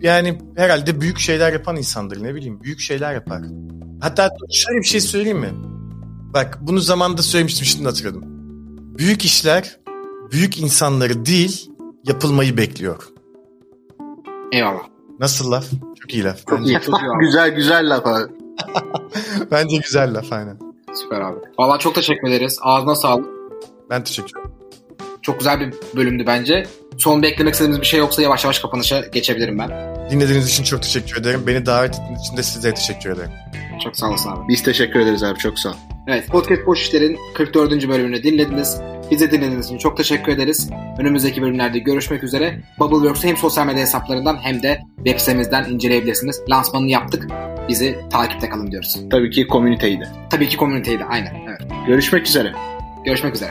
S4: yani herhalde büyük şeyler yapan insandır ne bileyim. Büyük şeyler yapar. Hatta şöyle bir şey söyleyeyim mi? Bak bunu zamanda söylemiştim şimdi hatırladım. Büyük işler büyük insanları değil yapılmayı bekliyor.
S2: Eyvallah.
S4: Nasıl laf? Çok iyi laf.
S3: Çok iyi. Çok iyi güzel güzel laf abi.
S4: Bence güzel laf aynen.
S2: Süper abi. Valla çok teşekkür ederiz. Ağzına sağlık.
S4: Ben teşekkür ederim.
S2: Çok güzel bir bölümdü bence. Son beklemek istediğimiz bir şey yoksa yavaş yavaş kapanışa geçebilirim ben.
S4: Dinlediğiniz için çok teşekkür ederim. Beni davet ettiğiniz için de size teşekkür ederim.
S2: Çok sağ olasın abi.
S3: Biz teşekkür ederiz abi. Çok sağ ol.
S2: Evet, Podcast Boş İşler'in 44. bölümünü dinlediniz. Bize dinlediğiniz için çok teşekkür ederiz. Önümüzdeki bölümlerde görüşmek üzere. Bubbleworks'u hem sosyal medya hesaplarından hem de web sitemizden inceleyebilirsiniz. Lansmanını yaptık. Bizi takipte kalın diyoruz.
S3: Tabii ki komüniteyi de.
S2: Tabii ki komüniteyi de aynen. Evet.
S3: Görüşmek üzere.
S2: Görüşmek üzere.